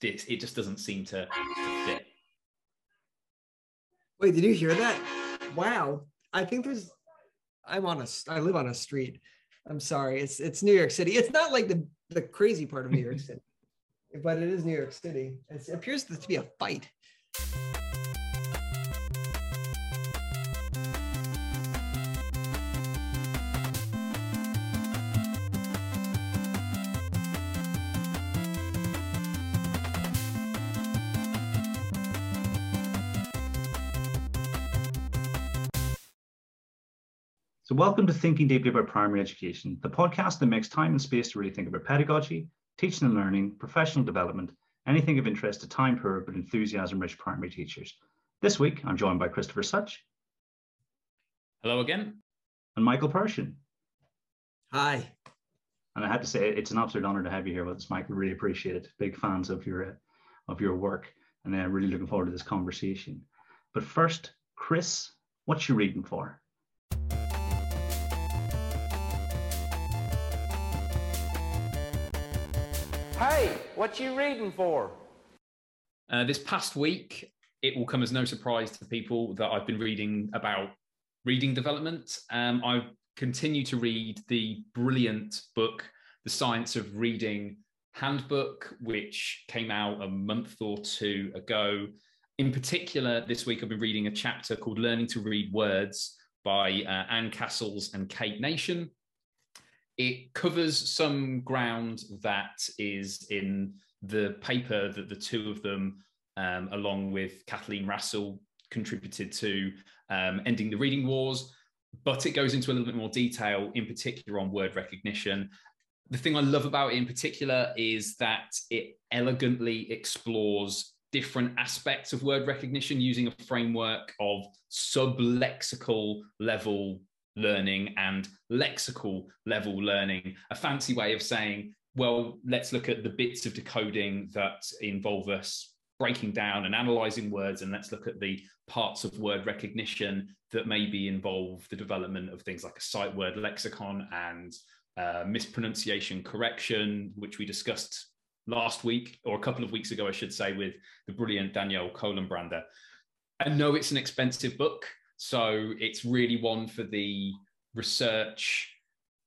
this it just doesn't seem to fit. Wait, did you hear that? Wow. I think there's I'm on a I live on a street. I'm sorry. It's it's New York City. It's not like the the crazy part of New York City, but it is New York City. It's, it appears to be a fight. Welcome to Thinking Deeply About Primary Education, the podcast that makes time and space to really think about pedagogy, teaching and learning, professional development, anything of interest to time poor but enthusiasm rich primary teachers. This week, I'm joined by Christopher Such. Hello again. And Michael Pershan. Hi. And I had to say, it's an absolute honor to have you here with us, Michael. Really appreciate it. Big fans of your, of your work, and I'm uh, really looking forward to this conversation. But first, Chris, what you reading for? Hey, what you reading for? Uh, this past week, it will come as no surprise to people that I've been reading about reading development. Um, I continue to read the brilliant book, The Science of Reading Handbook, which came out a month or two ago. In particular, this week I've been reading a chapter called Learning to Read Words by uh, Anne Castles and Kate Nation it covers some ground that is in the paper that the two of them, um, along with Kathleen Rastle, contributed to um, ending the reading wars. But it goes into a little bit more detail, in particular on word recognition. The thing I love about it in particular is that it elegantly explores different aspects of word recognition using a framework of sublexical level learning and lexical level learning, a fancy way of saying, well, let's look at the bits of decoding that involve us breaking down and analyzing words, and let's look at the parts of word recognition that maybe involve the development of things like a sight word lexicon and uh, mispronunciation correction, which we discussed last week or a couple of weeks ago, I should say, with the brilliant Danielle Colenbrander. I know it's an expensive book. So it's really one for the research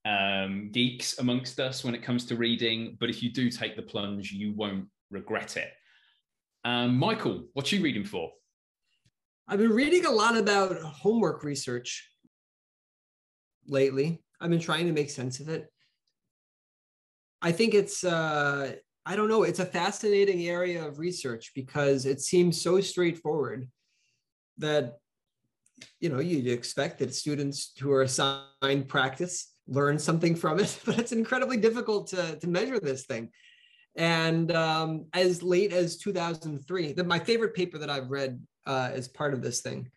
um, geeks amongst us when it comes to reading. But if you do take the plunge, you won't regret it. Um, Michael, what are you reading for? I've been reading a lot about homework research lately. I've been trying to make sense of it. I think it's, uh, I don't know, it's a fascinating area of research because it seems so straightforward that you know, you'd expect that students who are assigned practice learn something from it, but it's incredibly difficult to, to measure this thing. And um, as late as 2003, the, my favorite paper that I've read uh, as part of this thing,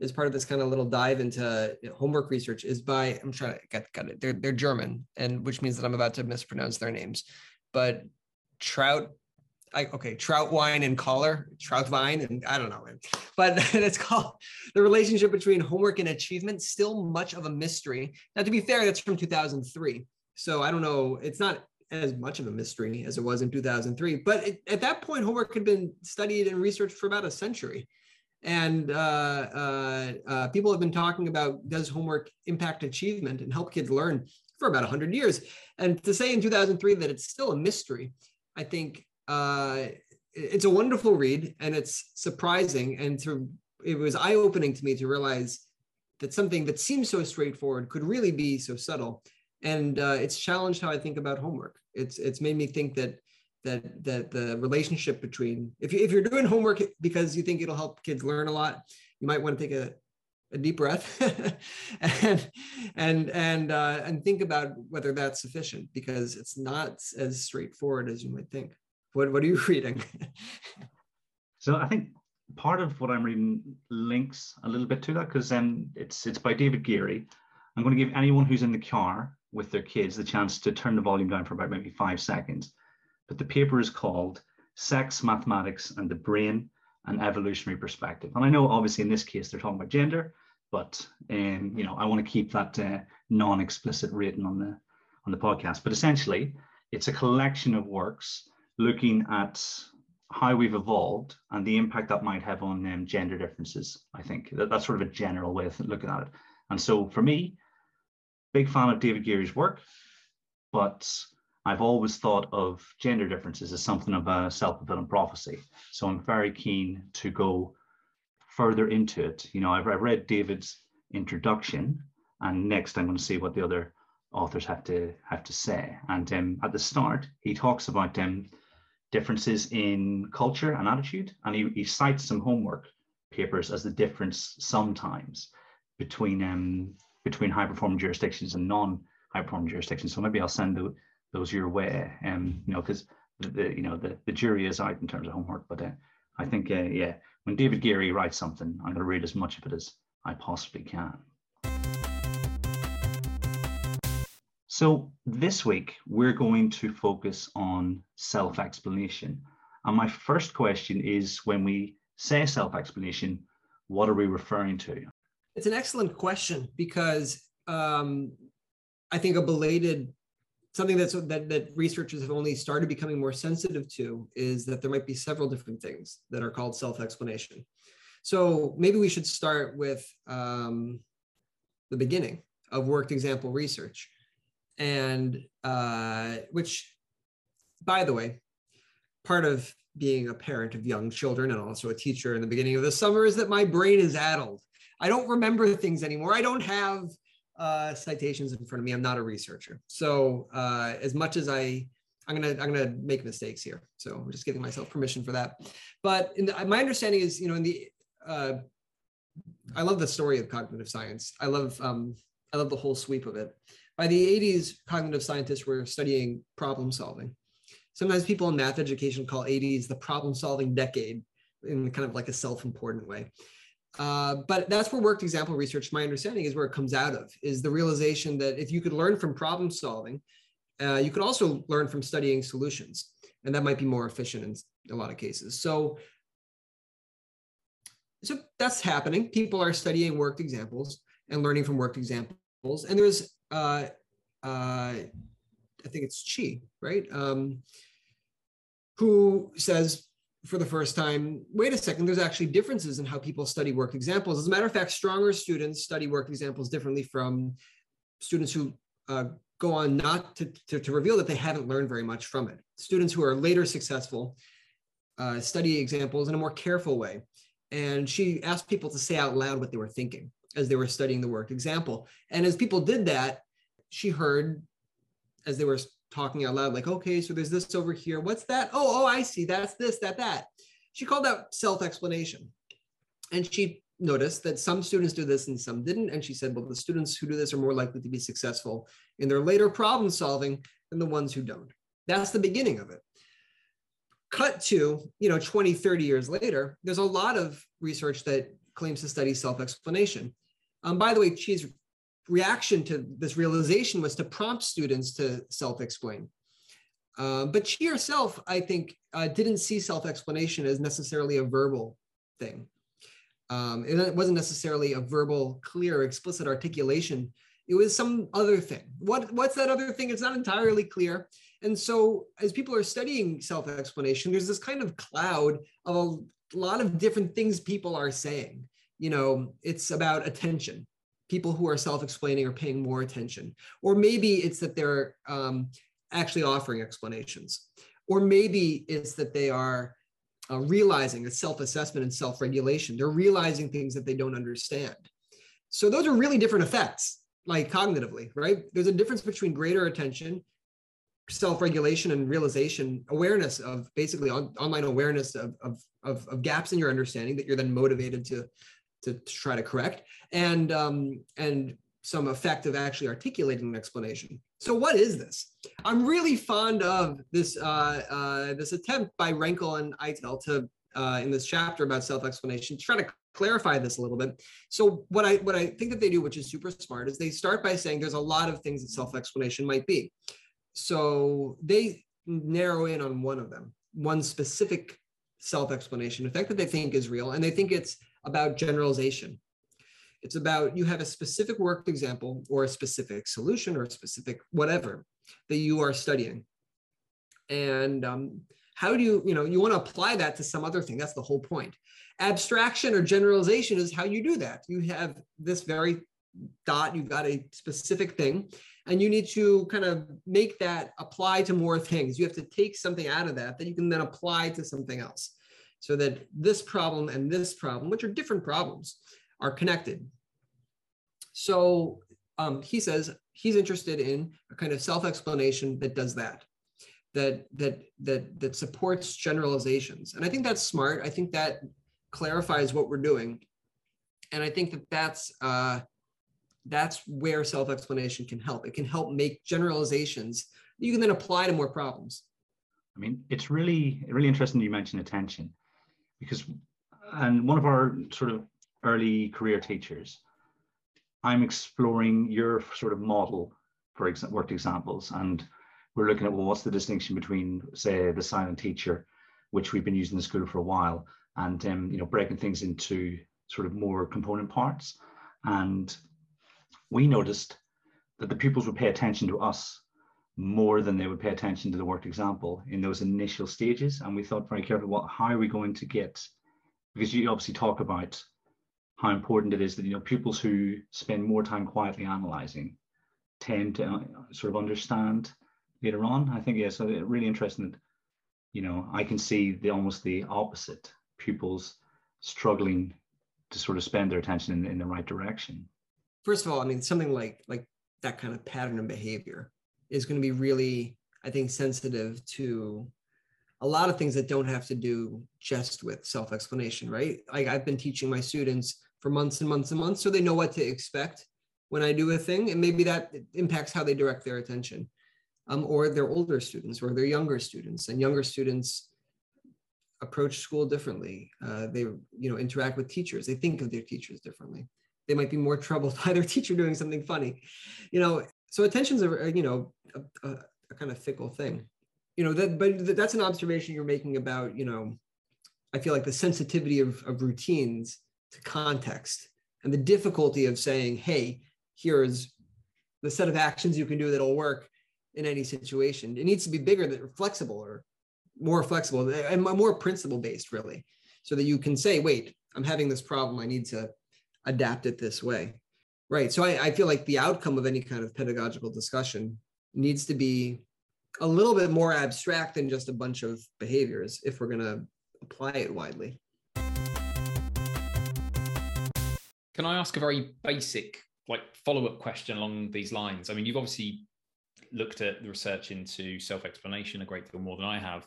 as part of this kind of little dive into homework research, is by I'm trying to get, it. They're they're German, and which means that I'm about to mispronounce their names, but Trout Okay, wine and Collar, Trautwein, and I don't know, but it's called the relationship between homework and achievement. Still much of a mystery. Now, to be fair, that's from 2003, so I don't know. It's not as much of a mystery as it was in 2003, but it, at that point, homework had been studied and researched for about a century. And uh, uh, uh, people have been talking about does homework impact achievement and help kids learn for about 100 years. And to say in 2003 that it's still a mystery, I think uh, it's a wonderful read and it's surprising and to it was eye-opening to me to realize that something that seems so straightforward could really be so subtle. And uh, it's challenged how i think about homework. It's it's made me think that that that the relationship between if, you, if you're doing homework because you think it'll help kids learn a lot you might want to take a, a deep breath and and and uh, and think about whether that's sufficient because it's not as straightforward as you might think what What are you reading? so I think part of what I'm reading links a little bit to that because um, it's it's by David Geary. I'm going to give anyone who's in the car with their kids the chance to turn the volume down for about maybe five seconds. But the paper is called Sex, Mathematics, and the Brain: An Evolutionary Perspective. And I know, obviously, in this case, they're talking about gender, but um, you know, I want to keep that uh, non-explicit rating on the on the podcast. But essentially, it's a collection of works looking at how we've evolved and the impact that might have on um, gender differences. I think that, that's sort of a general way of looking at it. And so for me, big fan of David Geary's work, but I've always thought of gender differences as something of a self-fulfilling prophecy. So I'm very keen to go further into it. You know, I've, I've read David's introduction, and next I'm going to see what the other authors have to have to say. And um, at the start, he talks about um, differences in culture and attitude, and he, he cites some homework papers as the difference sometimes between um, between high performing jurisdictions and non high performing jurisdictions. So maybe I'll send the, those your way, um, you know, because the, the, you know the, the jury is out in terms of homework. But uh, I think uh, yeah, when David Geary writes something, I'm going to read as much of it as I possibly can. So this week we're going to focus on self-explanation. And my first question is when we say self-explanation, what are we referring to? It's an excellent question because um, I think a belated something that's that, that researchers have only started becoming more sensitive to is that there might be several different things that are called self-explanation. So maybe we should start with um, the beginning of worked example research and uh, which, by the way, part of being a parent of young children and also a teacher in the beginning of the summer is that my brain is addled. I don't remember things anymore. I don't have uh, citations in front of me. I'm not a researcher. So uh, as much as I, I'm gonna I'm gonna make mistakes here. So I'm just giving myself permission for that. But the, my understanding is, you know, in the uh, I love the story of cognitive science. I love um, I love the whole sweep of it. By the 80s, cognitive scientists were studying problem solving. Sometimes people in math education call 80s the problem solving decade in kind of like a self-important way. Uh, but that's where worked example research, my understanding is where it comes out of, is the realization that if you could learn from problem solving, uh, you could also learn from studying solutions. And that might be more efficient in a lot of cases. So, so that's happening. People are studying worked examples and learning from worked examples. And there's uh, uh, I think it's Chi, right? Um, who says for the first time, wait a second, there's actually differences in how people study work examples. As a matter of fact, stronger students study work examples differently from students who uh, go on not to, to, to, reveal that they haven't learned very much from it. Students who are later successful uh, study examples in a more careful way. And she asked people to say out loud what they were thinking as they were studying the work example. And as people did that, she heard as they were talking out loud, like, okay, so there's this over here. What's that? Oh, oh, I see. That's this, that, that. She called that self-explanation. And she noticed that some students do this and some didn't. And she said, well, the students who do this are more likely to be successful in their later problem solving than the ones who don't. That's the beginning of it. Cut to, you know, 20, 30 years later, there's a lot of research that claims to study self-explanation. Um, by the way, Chi's reaction to this realization was to prompt students to self-explain. Uh, but she herself, I think, uh, didn't see self-explanation as necessarily a verbal thing. Um, it wasn't necessarily a verbal, clear, explicit articulation. It was some other thing. What, what's that other thing? It's not entirely clear. And so, as people are studying self-explanation, there's this kind of cloud of a lot of different things people are saying. You know, it's about attention people who are self-explaining are paying more attention. Or maybe it's that they're um, actually offering explanations. Or maybe it's that they are uh, realizing a self-assessment and self-regulation. They're realizing things that they don't understand. So those are really different effects like cognitively right? There's a difference between greater attention self-regulation and realization awareness of basically on, online awareness of, of, of, of gaps in your understanding that you're then motivated to to, to try to correct and um, and some effect of actually articulating an explanation. So what is this? I'm really fond of this uh, uh, this attempt by Renkl and Eitel to uh, in this chapter about self-explanation to try to clarify this a little bit. So what I what I think that they do, which is super smart, is they start by saying there's a lot of things that self-explanation might be. So they narrow in on one of them, one specific self-explanation effect that they think is real, and they think it's about generalization. It's about you have a specific worked example or a specific solution or a specific whatever that you are studying. And um, how do you you know you want to apply that to some other thing. That's the whole point. Abstraction or generalization is how you do that. You have this very dot you've got a specific thing and you need to kind of make that apply to more things. You have to take something out of that that you can then apply to something else so that this problem and this problem which are different problems are connected. So um, he says he's interested in a kind of self-explanation that does that that that that that supports generalizations. And i think that's smart. I think that clarifies what we're doing. And i think that that's uh, that's where self-explanation can help. It can help make generalizations that you can then apply to more problems. I mean it's really really interesting you mentioned attention because and one of our sort of early career teachers i'm exploring your sort of model for ex- worked examples and we're looking at well, what's the distinction between, say, the silent teacher, which we've been using in school for a while, and um, you know, breaking things into sort of more component parts. And we noticed that the pupils would pay attention to us more than they would pay attention to the worked example in those initial stages. And we thought very carefully, well, how are we going to get, because you obviously talk about how important it is that, you know, pupils who spend more time quietly analyzing tend to uh, sort of understand later on. I think yeah, so really interesting that you know I can see the almost the opposite pupils struggling to sort of spend their attention in, in the right direction. First of all, I mean something like like that kind of pattern of behavior is going to be really, I think, sensitive to a lot of things that don't have to do just with self-explanation, right? Like I've been teaching my students for months and months and months, so they know what to expect when I do a thing, and maybe that impacts how they direct their attention um, or they're older students or they're younger students and younger students approach school differently. Uh, they you know interact with teachers they think of their teachers differently. They might be more troubled by their teacher doing something funny you know so attention's a you know a, a, a kind of fickle thing you know that but that's an observation you're making about you know i feel like the sensitivity of, of routines to context and the difficulty of saying hey here's the set of actions you can do that'll work in any situation. It needs to be bigger, than flexible or more flexible eh, eh, and more principle based, really, so that you can say, wait, I'm having this problem. I need to adapt it this way. Right. So I, I feel like the outcome of any kind of pedagogical discussion needs to be a little bit more abstract than just a bunch of behaviors if we're going to apply it widely. Can I ask a very basic, like follow up question along these lines? I mean, you've obviously looked at the research into self explanation a great deal more than I have.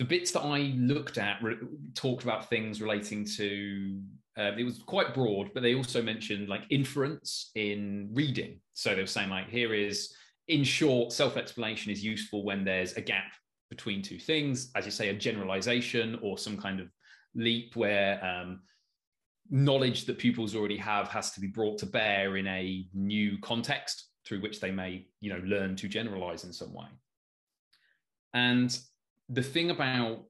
The bits that I looked at re- talked about things relating to, uh, it was quite broad, but they also mentioned like inference in reading. So they were saying, like, here is, in short, self explanation is useful when there's a gap between two things, as you say, a generalization or some kind of leap where um, knowledge that pupils already have has to be brought to bear in a new context through which they may you know learn to generalize in some way and the thing about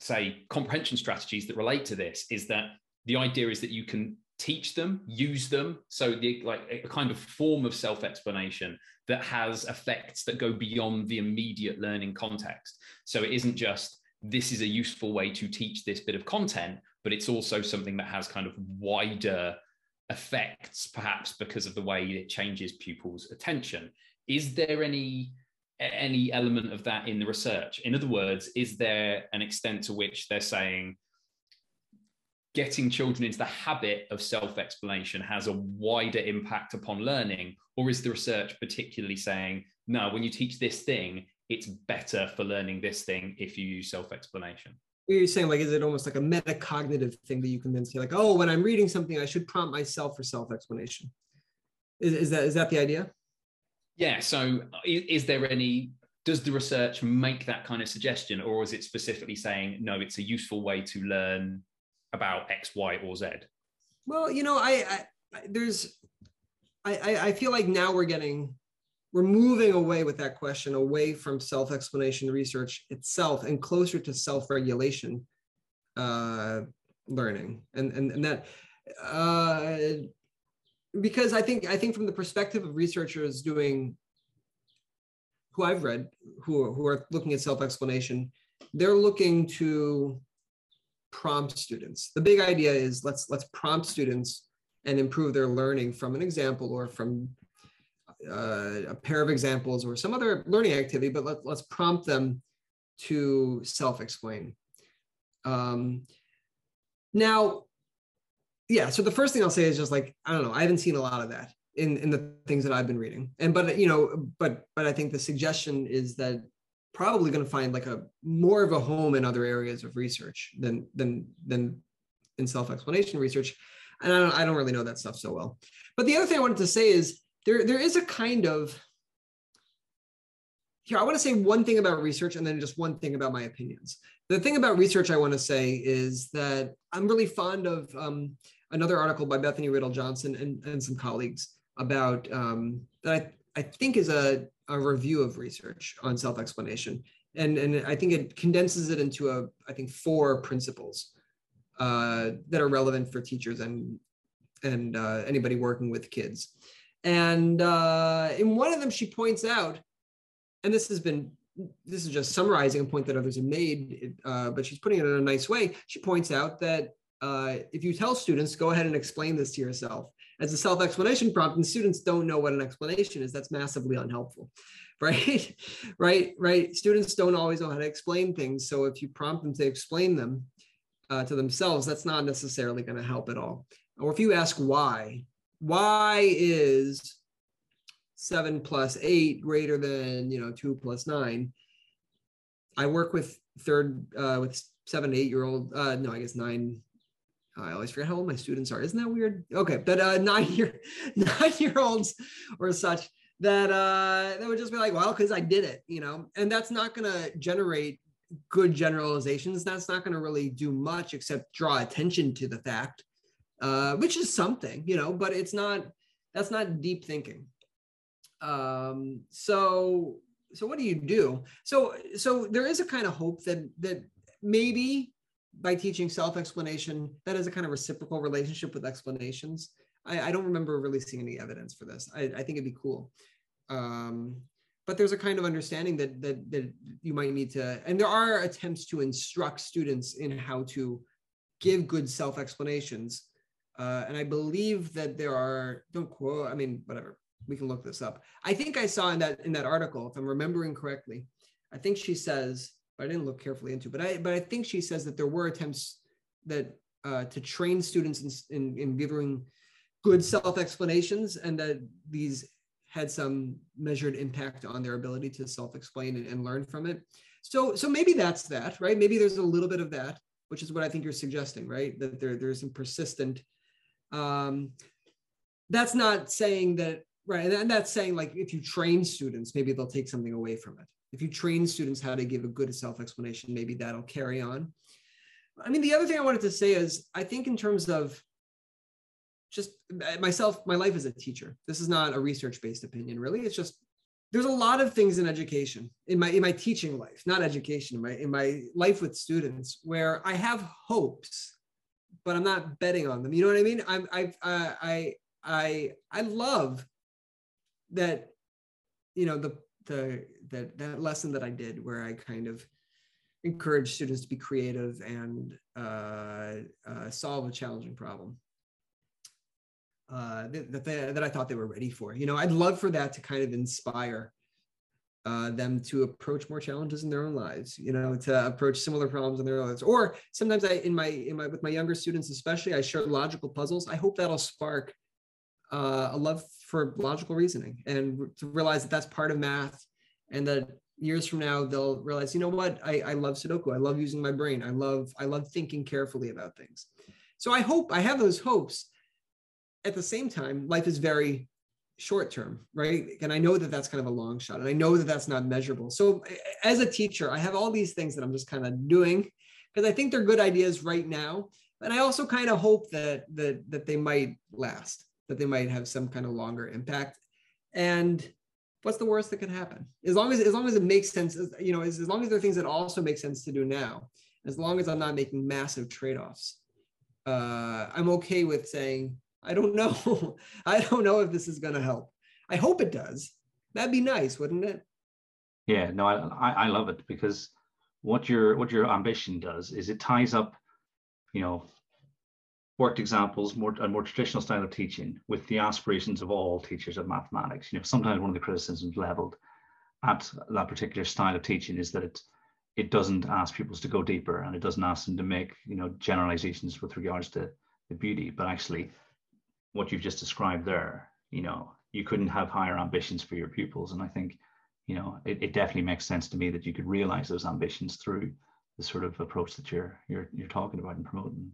say comprehension strategies that relate to this is that the idea is that you can teach them use them so the like a kind of form of self-explanation that has effects that go beyond the immediate learning context so it isn't just this is a useful way to teach this bit of content but it's also something that has kind of wider effects, perhaps because of the way it changes pupils' attention. Is there any any element of that in the research? In other words, is there an extent to which they're saying getting children into the habit of self-explanation has a wider impact upon learning, or is the research particularly saying no? When you teach this thing, it's better for learning this thing if you use self-explanation you're saying like is it almost like a metacognitive thing that you can then say like oh when i'm reading something i should prompt myself for self-explanation is, is that is that the idea yeah so is, is, there any does the research make that kind of suggestion or is it specifically saying no it's a useful way to learn about x y or z? Well you know i, I there's I, I feel like now we're getting we're moving away with that question away from self-explanation research itself and closer to self-regulation uh, learning. And and, and that uh, because i think i think from the perspective of researchers doing who I've read who, are, who are looking at self-explanation, they're looking to prompt students. The big idea is let's let's prompt students and improve their learning from an example or from uh, a pair of examples or some other learning activity, but let, let's prompt them to self-explain. Um, now, yeah, so the first thing I'll say is just like, I don't know, I haven't seen a lot of that in, in the things that I've been reading. And, but, you know, but, but I think the suggestion is that probably going to find like a more of a home in other areas of research than, than, than in self-explanation research. And I don't, I don't really know that stuff so well. But the other thing I wanted to say is there, there is a kind of, here, I want to say one thing about research and then just one thing about my opinions. The thing about research I want to say is that I'm really fond of um, another article by Bethany Rittle-Johnson and, and some colleagues about um, that I, I think is a, a review of research on self-explanation. And, and I think it condenses it into a, I think, four principles uh, that are relevant for teachers and, and uh, anybody working with kids. And uh, in one of them, she points out and this has been this is just summarizing a point that others have made, uh, but she's putting it in a nice way. She points out that uh, if you tell students, go ahead and explain this to yourself as a self-explanation prompt, and students don't know what an explanation is, that's massively unhelpful, right? right, right. Students don't always know how to explain things. So if you prompt them to explain them uh, to themselves, that's not necessarily going to help at all. Or if you ask why, why is seven plus eight greater than you know two plus nine. I work with third uh, with seven eight year old uh, no i guess nine. I always forget how old my students are. Isn't that weird? Okay but uh, nine year nine year olds or such that uh that would just be like well because i did it you know? And that's not going to generate good generalizations. That's not going to really do much except draw attention to the fact uh which is something you know but it's not that's not deep thinking um, so so what do you do? So so there is a kind of hope that that maybe by teaching self-explanation, that is a kind of reciprocal relationship with explanations. I, I don't remember really seeing any evidence for this. I, I think it'd be cool. Um, but there's a kind of understanding that, that that you might need to, and there are attempts to instruct students in how to give good self-explanations. Uh, and I believe that there are, don't quote, I mean, whatever, we can look this up. I think I saw in that in that article, if I'm remembering correctly, I think she says, but I didn't look carefully into, but I but I think she says that there were attempts that uh, to train students in, in, in giving good self explanations, and that these had some measured impact on their ability to self explain and, and learn from it. So so maybe that's that, right? Maybe there's a little bit of that, which is what I think you're suggesting, right? That there there's some persistent. Um, that's not saying that Right. And that's saying like if you train students, maybe they'll take something away from it. If you train students how to give a good self-explanation, maybe that'll carry on. I mean, the other thing I wanted to say is I think in terms of just uh, myself, my life as a teacher, this is not a research-based opinion, really. It's just there's a lot of things in education, in my in my teaching life, not education, in my in my life with students, where I have hopes, but I'm not betting on them. You know what I mean? I'm I I I I love that you know the the that that lesson that I did where I kind of encourage students to be creative and uh, uh, solve a challenging problem uh, that, that, they, that I thought they were ready for. You know, I'd love for that to kind of inspire uh, them to approach more challenges in their own lives. You know, to approach similar problems in their own lives. Or sometimes I, in my, in my, with my younger students especially, I share logical puzzles. I hope that'll spark uh, a love for logical reasoning and to realize that that's part of math and that years from now they'll realize you know what? I, I love sudoku. I love using my brain. I love i love thinking carefully about things. So i hope i have those hopes. At the same time life is very short term right? And i know that that's kind of a long shot and i know that that's not measurable. So as a teacher i have all these things that i'm just kind of doing because i think they're good ideas right now but i also kind of hope that that that they might last that they might have some kind of longer impact. And what's the worst that could happen? As long as as long as it makes sense, you know, as, as long as there are things that also make sense to do now, as long as I'm not making massive trade-offs, uh, I'm okay with saying, I don't know. I don't know if this is going to help. I hope it does. That'd be nice, wouldn't it? Yeah, no, I, I love it because what your what your ambition does is it ties up, you know, worked examples, more a more traditional style of teaching with the aspirations of all teachers of mathematics. You know, sometimes one of the criticisms leveled at that particular style of teaching is that it it doesn't ask pupils to go deeper and it doesn't ask them to make you know generalizations with regards to the beauty, but actually what you've just described there, you know, you couldn't have higher ambitions for your pupils. And I think you know, it, it definitely makes sense to me that you could realize those ambitions through the sort of approach that you're you're you're talking about and promoting.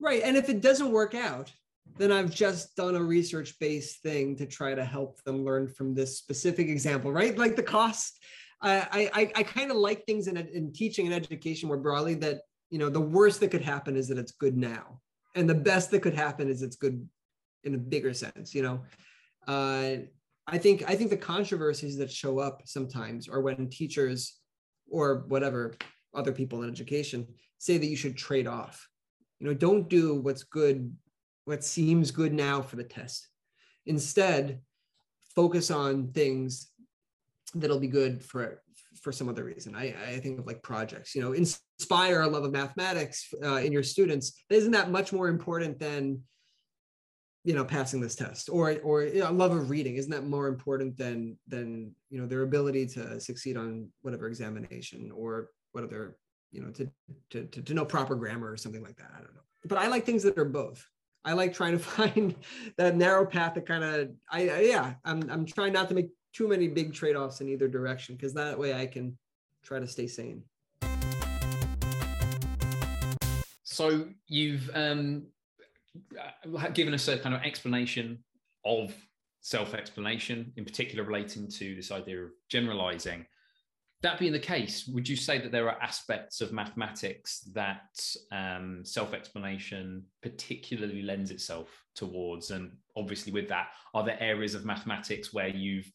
Right. And if it doesn't work out, then I've just done a research-based thing to try to help them learn from this specific example, right? Like the cost. I I, I kind of like things in, in teaching and education more broadly that you know the worst that could happen is that it's good now, and the best that could happen is it's good in a bigger sense. You know, uh, I think I think the controversies that show up sometimes are when teachers or whatever other people in education say that you should trade off. You know, don't do what's good, what seems good now for the test. Instead, focus on things that'll be good for for some other reason. I, I think of like projects, you know, inspire a love of mathematics uh, in your students. Isn't that much more important than you know passing this test or or you know, love of reading isn't that more important than than you know their ability to succeed on whatever examination or what other you know to, to to to know proper grammar or something like that. I don't know. But i like things that are both. I like trying to find that narrow path that kind of I, I yeah i'm i'm trying not to make too many big trade-offs in either direction because that way i can try to stay sane. So you've um uh, given us a kind of explanation of self-explanation, in particular relating to this idea of generalizing. That being the case, would you say that there are aspects of mathematics that um, self-explanation particularly lends itself towards? And obviously, with that, are there areas of mathematics where you've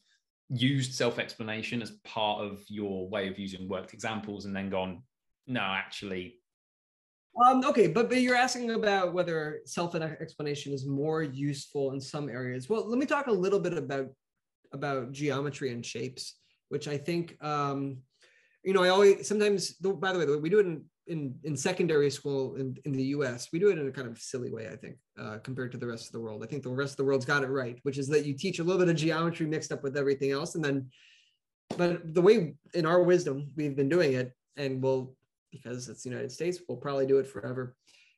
used self-explanation as part of your way of using worked examples and then gone, no, actually, um, okay, but, but you're asking about whether self-explanation is more useful in some areas. Well, let me talk a little bit about about geometry and shapes, which I think, um, you know, I always sometimes. By the way, we do it in in, in secondary school in, in the U.S. We do it in a kind of silly way, I think, uh, compared to the rest of the world. I think the rest of the world's got it right, which is that you teach a little bit of geometry mixed up with everything else, and then. But the way, in our wisdom, we've been doing it, and we'll because it's the United States, we'll probably do it forever,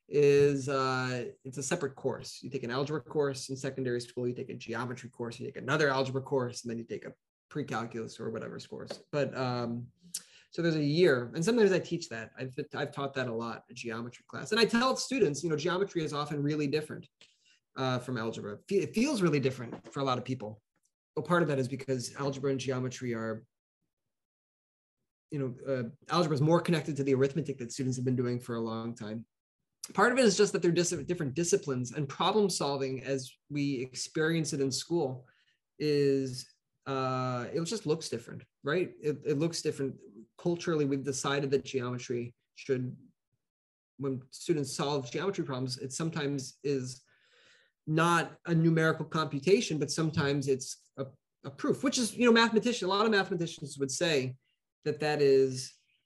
is uh, it's a separate course. You take an algebra course in secondary school, you take a geometry course, you take another algebra course, and then you take a pre-calculus or whatever course. But um, so there's a year, and sometimes I teach that. I've, I've taught that a lot, a geometry class. And I tell students, you know, geometry is often really different uh, from algebra. It feels really different for a lot of people. But part of that is because algebra and geometry are you know, uh, algebra is more connected to the arithmetic that students have been doing for a long time. Part of it is just that they're dis- different disciplines and problem solving as we experience it in school is uh, it just looks different, right? It, it looks different. Culturally, we've decided that geometry should, when students solve geometry problems, it sometimes is not a numerical computation, but sometimes it's a, a proof, which is, you know, mathematician, a lot of mathematicians would say that that is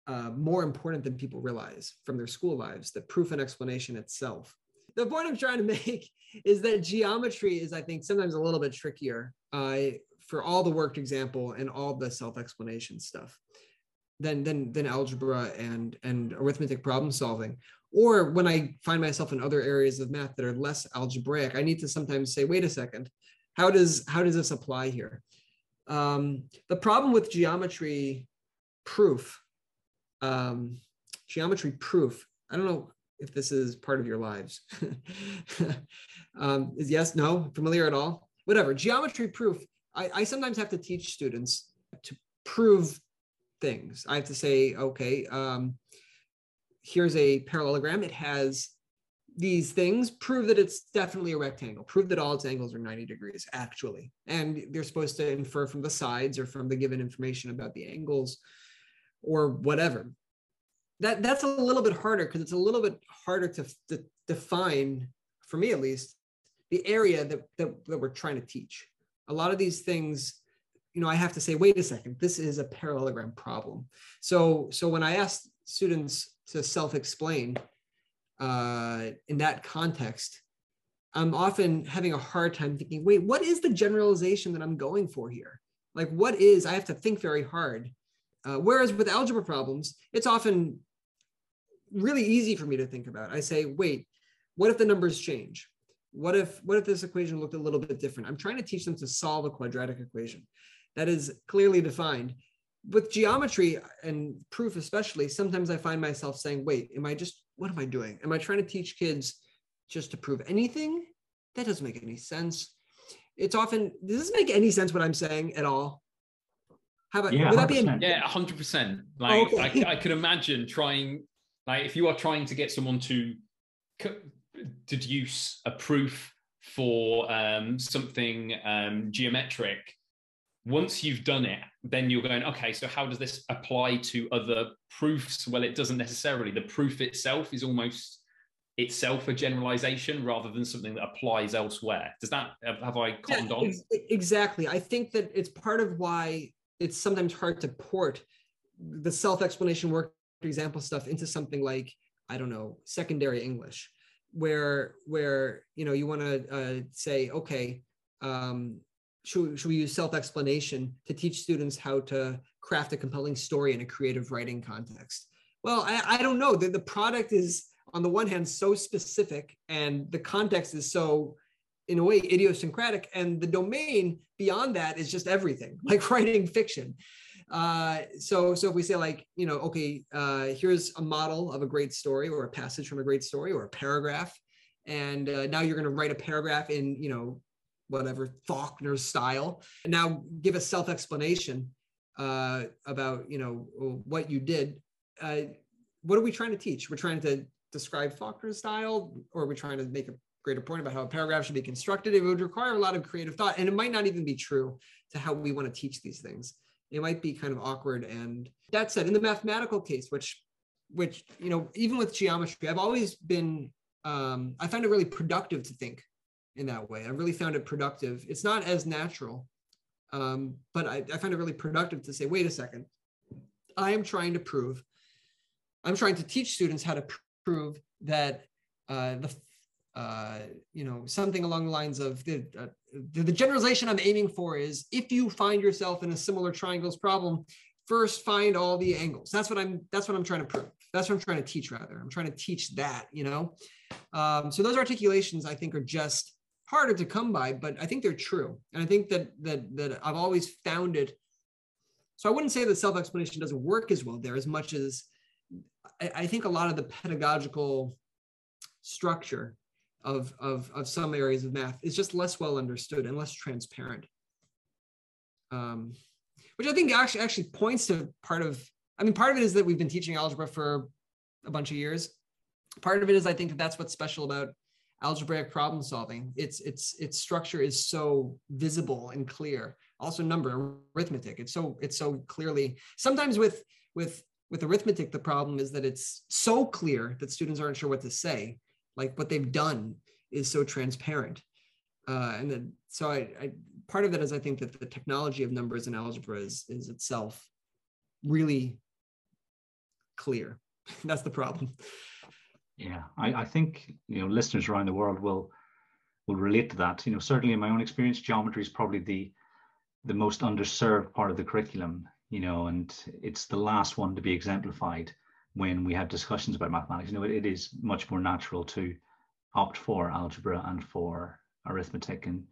uh, more important than people realize from their school lives, the proof and explanation itself. The point I'm trying to make is that geometry is, I think, sometimes a little bit trickier uh, for all the worked example and all the self-explanation stuff than, than, than algebra and, and arithmetic problem solving. Or when I find myself in other areas of math that are less algebraic, I need to sometimes say, wait a second, how does, how does this apply here? Um, the problem with geometry proof, um, geometry proof. I don't know if this is part of your lives. um, is yes, no, familiar at all? Whatever. Geometry proof. I, I sometimes have to teach students to prove things. I have to say, okay, um, here's a parallelogram. It has these things. Prove that it's definitely a rectangle. Prove that all its angles are 90 degrees, actually. And they're supposed to infer from the sides or from the given information about the angles or whatever. That that's a little bit harder because it's a little bit harder to, to, define, for me at least, the area that, that, that we're trying to teach. A lot of these things, you know, I have to say, wait a second, this is a parallelogram problem. So, so when I ask students to self-explain uh, in that context, I'm often having a hard time thinking, wait, what is the generalization that I'm going for here? Like, what is, I have to think very hard. Uh, whereas with algebra problems, it's often really easy for me to think about. I say, wait, what if the numbers change? What if what if this equation looked a little bit different? I'm trying to teach them to solve a quadratic equation that is clearly defined. With geometry and proof especially, sometimes I find myself saying, wait, am I just what am I doing? Am I trying to teach kids just to prove anything? That doesn't make any sense. It's often does this make any sense what I'm saying at all? How about yeah, would that be an, yeah, hundred percent. Oh, like okay. I, I could imagine trying like if you are trying to get someone to deduce a proof for um, something um, geometric, once you've done it, then you're going, okay, so how does this apply to other proofs? Well, it doesn't necessarily. The proof itself is almost itself a generalization rather than something that applies elsewhere. Does that have I cottoned yeah, on? Exactly. I think that it's part of why it's sometimes hard to port the self-explanation work example stuff into something like I don't know secondary English where where you know you want to uh, say okay um, should, should we use self-explanation to teach students how to craft a compelling story in a creative writing context? Well i, I don't know. The, the product is on the one hand so specific and the context is so in a way idiosyncratic and the domain beyond that is just everything like writing fiction uh, so so if we say like you know okay uh, here's a model of a great story or a passage from a great story or a paragraph and uh, now you're going to write a paragraph in you know whatever faulkner's style. And now give a self-explanation uh, about you know what you did. Uh, what are we trying to teach? We're trying to describe faulkner's style or are we trying to make a greater point about how a paragraph should be constructed? It would require a lot of creative thought and it might not even be true to how we want to teach these things it might be kind of awkward. And that said, in the mathematical case, which which you know, even with geometry, I've always been um, I find it really productive to think in that way. I really found it productive. It's not as natural, um, but I, I find it really productive to say, wait a second, I am trying to prove, I'm trying to teach students how to pr- prove that uh, the uh, you know, something along the lines of the, uh, the, the generalization I'm aiming for is if you find yourself in a similar triangles problem, first find all the angles. That's what I'm. That's what I'm trying to prove. That's what I'm trying to teach. Rather, I'm trying to teach that. You know, um, so those articulations I think are just harder to come by, but I think they're true, and I think that that that I've always found it. So I wouldn't say that self-explanation doesn't work as well there as much as I, I think a lot of the pedagogical structure of, of, of some areas of math is just less well understood and less transparent. Um, which I think actually actually points to part of, I mean, part of it is that we've been teaching algebra for a bunch of years. Part of it is I think that that's what's special about algebraic problem solving. Its its its structure is so visible and clear. Also number arithmetic. It's so it's so clearly sometimes with with with arithmetic the problem is that it's so clear that students aren't sure what to say like what they've done is so transparent. Uh, and then so I, I, part of that is i think that the technology of numbers and algebra is, is itself really clear. That's the problem. Yeah I, I think you know listeners around the world will will relate to that. You know certainly in my own experience geometry is probably the the most underserved part of the curriculum you know and it's the last one to be exemplified when we have discussions about mathematics. You know, it, it is much more natural to opt for algebra and for arithmetic and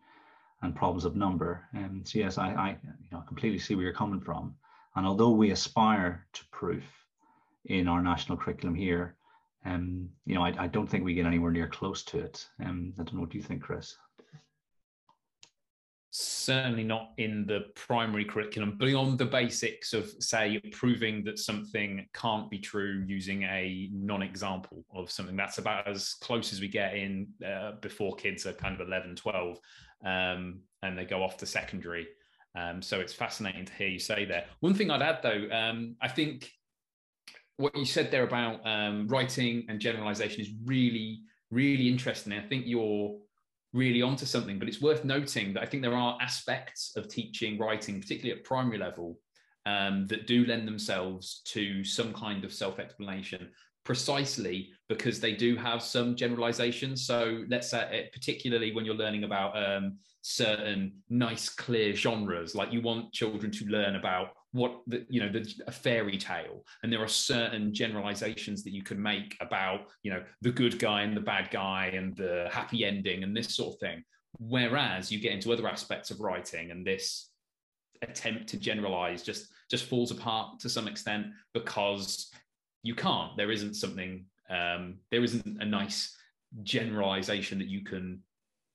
and problems of number. And so yes, I, I you know completely see where you're coming from. And although we aspire to proof in our national curriculum here, um, you know, I, I don't think we get anywhere near close to it. Um, I don't know what you think, Chris certainly not in the primary curriculum, beyond the basics of, say, proving that something can't be true using a non example of something. That's about as close as we get in uh, before kids are kind of 11, 12, um, and they go off to secondary. Um, so it's fascinating to hear you say there. One thing I'd add, though, um, I think what you said there about um, writing and generalization is really, really interesting. I think you're really onto something. But it's worth noting that I think there are aspects of teaching writing, particularly at primary level, um, that do lend themselves to some kind of self explanation precisely because they do have some generalizations. So let's say, it, particularly when you're learning about um, certain nice, clear genres, like you want children to learn about what the, you know the, a fairy tale. And there are certain generalizations that you can make about you know the good guy and the bad guy and the happy ending and this sort of thing. Whereas you get into other aspects of writing and this attempt to generalize just just falls apart to some extent because you can't. There isn't something um, there isn't a nice generalization that you can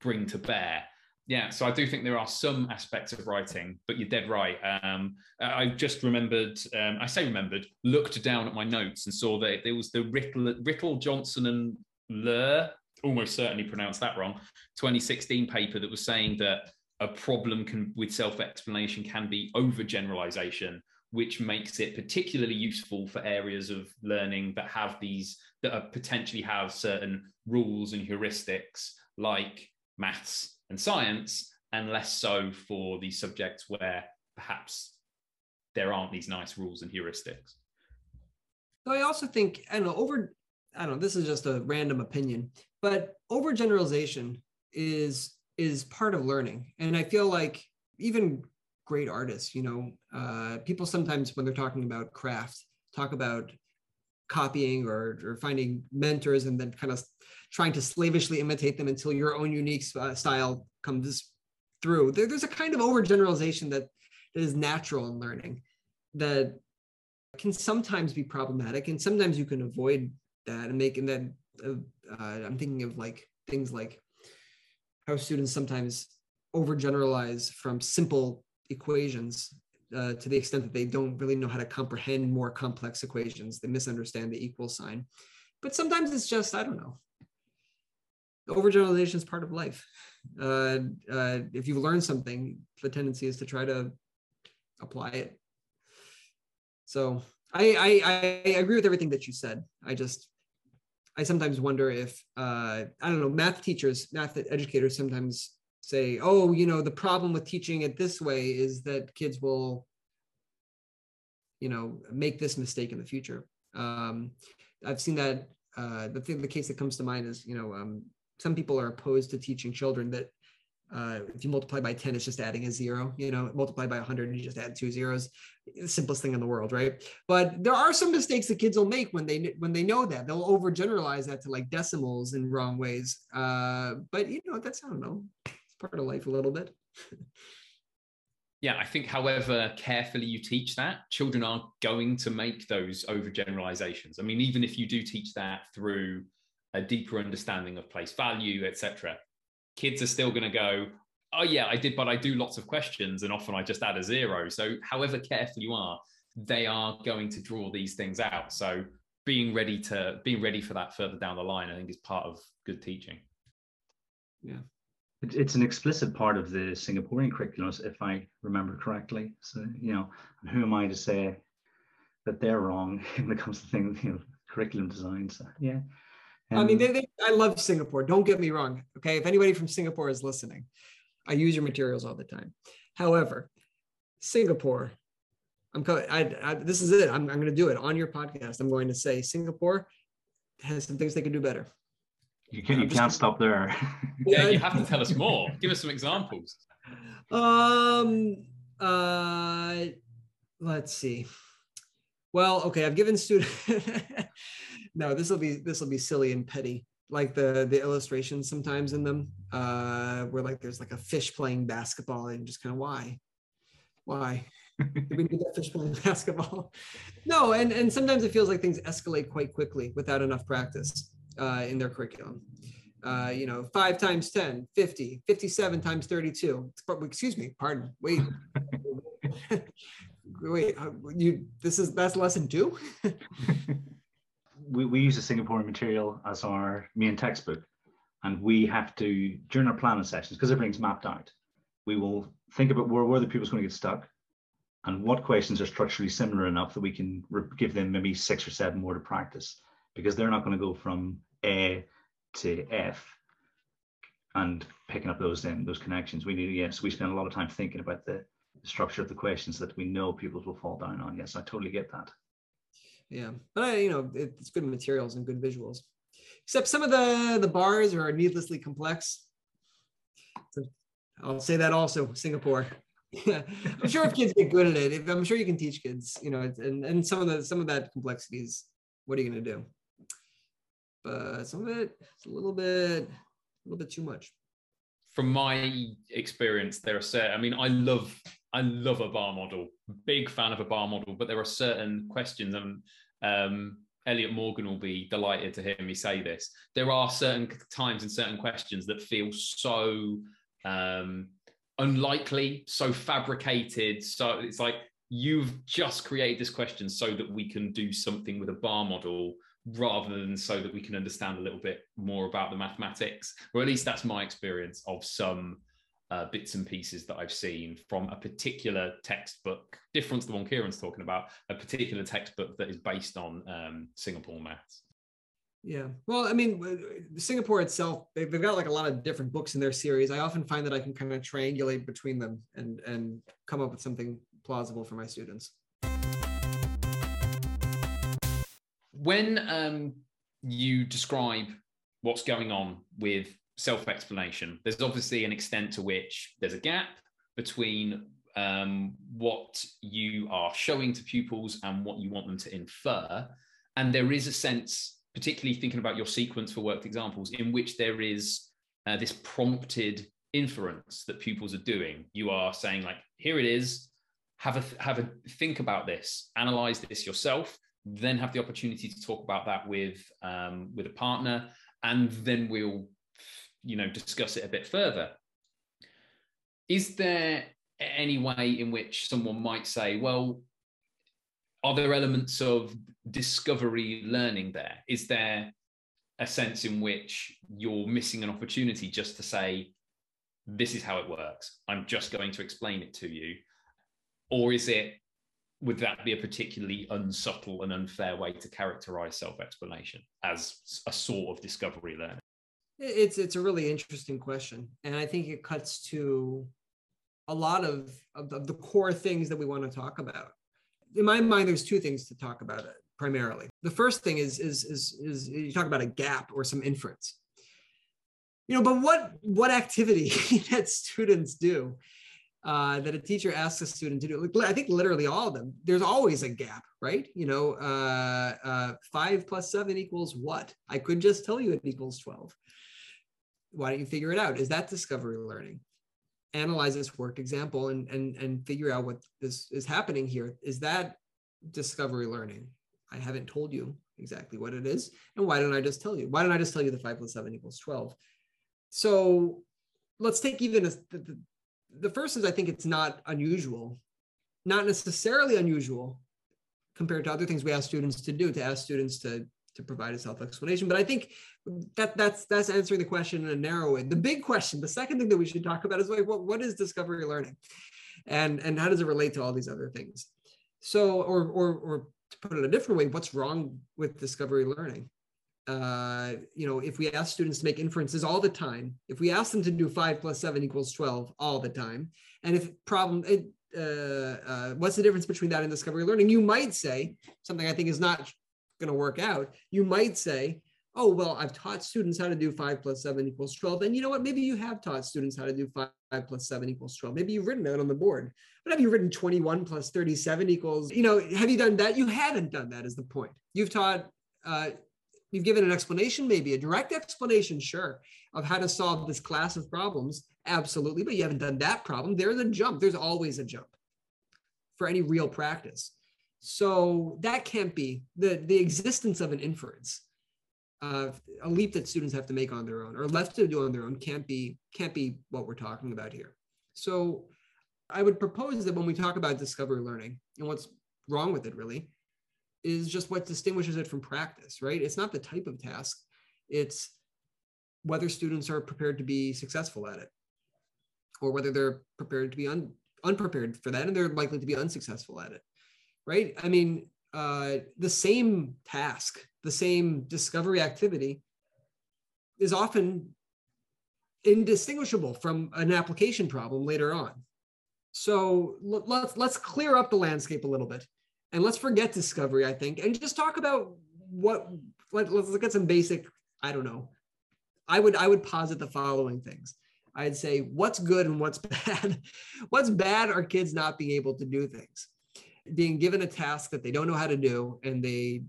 bring to bear yeah, so I do think there are some aspects of writing, but you're dead right. Um, I just remembered, um, I say remembered, looked down at my notes and saw that there was the Rittle-Johnson and Loehr, almost certainly pronounced that wrong, 2016 paper that was saying that a problem can, with self-explanation can be overgeneralization, which makes it particularly useful for areas of learning that have these that potentially have certain rules and heuristics like maths and science, and less so for the subjects where perhaps there aren't these nice rules and heuristics. So I also think, I don't know, over, I don't know, this is just a random opinion, but overgeneralization is is part of learning. And I feel like even great artists, you know, uh, people sometimes when they're talking about craft, talk about copying or, or finding mentors and then kind of trying to slavishly imitate them until your own unique uh, style comes through. There, there's a kind of overgeneralization that, that is natural in learning that can sometimes be problematic and sometimes you can avoid that and making that uh, uh, i'm thinking of like things like how students sometimes overgeneralize from simple equations uh, to the extent that they don't really know how to comprehend more complex equations. They misunderstand the equal sign. But sometimes it's just, I don't know. Overgeneralization is part of life. Uh, uh, if you learn something, the tendency is to try to apply it. So I, I, I agree with everything that you said. I just, I sometimes wonder if, uh, I don't know, math teachers, math educators sometimes say, oh, you know, the problem with teaching it this way is that kids will, you know, make this mistake in the future. Um, I've seen that. Uh, the thing, the case that comes to mind is, you know, um, some people are opposed to teaching children that uh, if you multiply by 10, it's just adding a zero, you know, multiply by 100, you just add two zeros. The simplest thing in the world, right? But there are some mistakes that kids will make when they when they know that. They'll overgeneralize that to like decimals in wrong ways. Uh, but you know, that's I don't know part of life a little bit. yeah, I think however carefully you teach that, children are going to make those overgeneralizations. I mean, even if you do teach that through a deeper understanding of place value, etc., kids are still going to go, oh yeah, I did, but I do lots of questions, and often I just add a zero. So, however careful you are, they are going to draw these things out. So, being ready to being ready for that further down the line, I think, is part of good teaching. Yeah, it's an explicit part of the Singaporean curriculum, if I remember correctly. So, you know, who am I to say that they're wrong when it comes to things, you know, curriculum design? So, yeah. Um, I mean, they, they, I love Singapore. Don't get me wrong. Okay. If anybody from Singapore is listening, I use your materials all the time. However, Singapore, I'm I, I, this is it. I'm, I'm going to do it on your podcast. I'm going to say Singapore has some things they can do better. You, can, you can't stop there. yeah, you have to tell us more. Give us some examples. Um. Uh. Let's see. Well, okay. I've given students. no, this will be this will be silly and petty. Like the the illustrations sometimes in them, uh, where like there's like a fish playing basketball and just kind of why, why. Did we need that fish playing basketball? No, and and sometimes it feels like things escalate quite quickly without enough practice uh, in their curriculum. Uh, you know, five times 10, 50, 57 times 32. Excuse me, pardon. Wait, wait, uh, you, this is, that's lesson two? we, we use the Singaporean material as our main textbook. And we have to, during our planning sessions, because everything's mapped out, we will think about where, where the pupil's going to get stuck and what questions are structurally similar enough that we can give them maybe six or seven more to practice because they're not going to go from a to F and picking up those then those connections. We need yes, we spend a lot of time thinking about the, structure of the questions that we know pupils will fall down on. Yes, I totally get that. Yeah, but I, you know, it's good materials and good visuals. Except some of the the bars are needlessly complex. So I'll say that also, Singapore. I'm sure if kids get good at it, if, I'm sure you can teach kids, you know, and and some of the some of that complexities. What are you going to do? But some of it, it's a little bit, a little bit too much. From my experience, there are certain. I mean, I love I love a bar model. Big fan of a bar model, but there are certain questions, and um, Elliot Morgan will be delighted to hear me say this. There are certain times and certain questions that feel so um, unlikely, so fabricated. So it's like you've just created this question so that we can do something with a bar model rather than so that we can understand a little bit more about the mathematics. Or at least that's my experience of some uh, bits and pieces that I've seen from a particular textbook, different to the one Kieran's talking about, a particular textbook that is based on um, Singapore maths. Yeah. Well, I mean, Singapore itself, they've, they've got like a lot of different books in their series. I often find that I can kind of triangulate between them and, and come up with something plausible for my students. When um, you describe what's going on with self explanation, there's obviously an extent to which there's a gap between um, what you are showing to pupils and what you want them to infer. And there is a sense particularly thinking about your sequence for worked examples, in which there is uh, this prompted inference that pupils are doing. You are saying, like, here it is, have a have a think about this, analyze this yourself, then have the opportunity to talk about that with um, with a partner, and then we'll you know discuss it a bit further. Is there any way in which someone might say, well, are there elements of discovery learning there? Is there a sense in which you're missing an opportunity just to say, this is how it works. I'm just going to explain it to you. Or is it, would that be a particularly unsubtle and unfair way to characterize self explanation as a sort of discovery learning? It's, it's a really interesting question. And I think it cuts to a lot of, of, the core things that we want to talk about in my mind, there's two things to talk about it primarily. The first thing is is is is you talk about a gap or some inference. You know, but what what activity that students do uh, that a teacher asks a student to do? I think literally all of them. There's always a gap, right? You know, uh, uh, five plus seven equals what? I could just tell you it equals twelve. Why don't you figure it out? Is that discovery learning? analyze this work example and and and figure out what this is happening here is that discovery learning i haven't told you exactly what it is and why don't i just tell you why don't i just tell you the 5 plus 7 equals 12 so let's take even a, the, the, first is i think it's not unusual not necessarily unusual compared to other things we ask students to do to ask students to to provide a self-explanation. But I think that that's that's answering the question in a narrow way. The big question, the second thing that we should talk about is like what, what is discovery learning? And and how does it relate to all these other things? So, or or or to put it a different way, what's wrong with discovery learning? Uh, you know, if we ask students to make inferences all the time, if we ask them to do five plus seven equals 12 all the time, and if problem, it, uh, uh, what's the difference between that and discovery learning? You might say something I think is not going to work out, you might say, oh, well, I've taught students how to do five plus seven equals 12. And you know what? Maybe you have taught students how to do five, five plus seven equals 12. Maybe you've written that on the board. But have you written 21 plus 37 equals, you know, have you done that? You haven't done that is the point. You've taught, uh, you've given an explanation, maybe a direct explanation, sure, of how to solve this class of problems. Absolutely. But you haven't done that problem. There's a jump. There's always a jump for any real practice. So that can't be the, the existence of an inference, uh, a leap that students have to make on their own or left to do on their own can't be can't be what we're talking about here. So I would propose that when we talk about discovery learning and what's wrong with it really is just what distinguishes it from practice, right? It's not the type of task, it's whether students are prepared to be successful at it or whether they're prepared to be un- unprepared for that and they're likely to be unsuccessful at it right? I mean, uh, the same task, the same discovery activity is often indistinguishable from an application problem later on. So let's let's clear up the landscape a little bit, and let's forget discovery. I think, and just talk about what. Let, let's look at some basic. I don't know. I would I would posit the following things. I'd say what's good and what's bad. what's bad are kids not being able to do things, being given a task that they don't know how to do, and they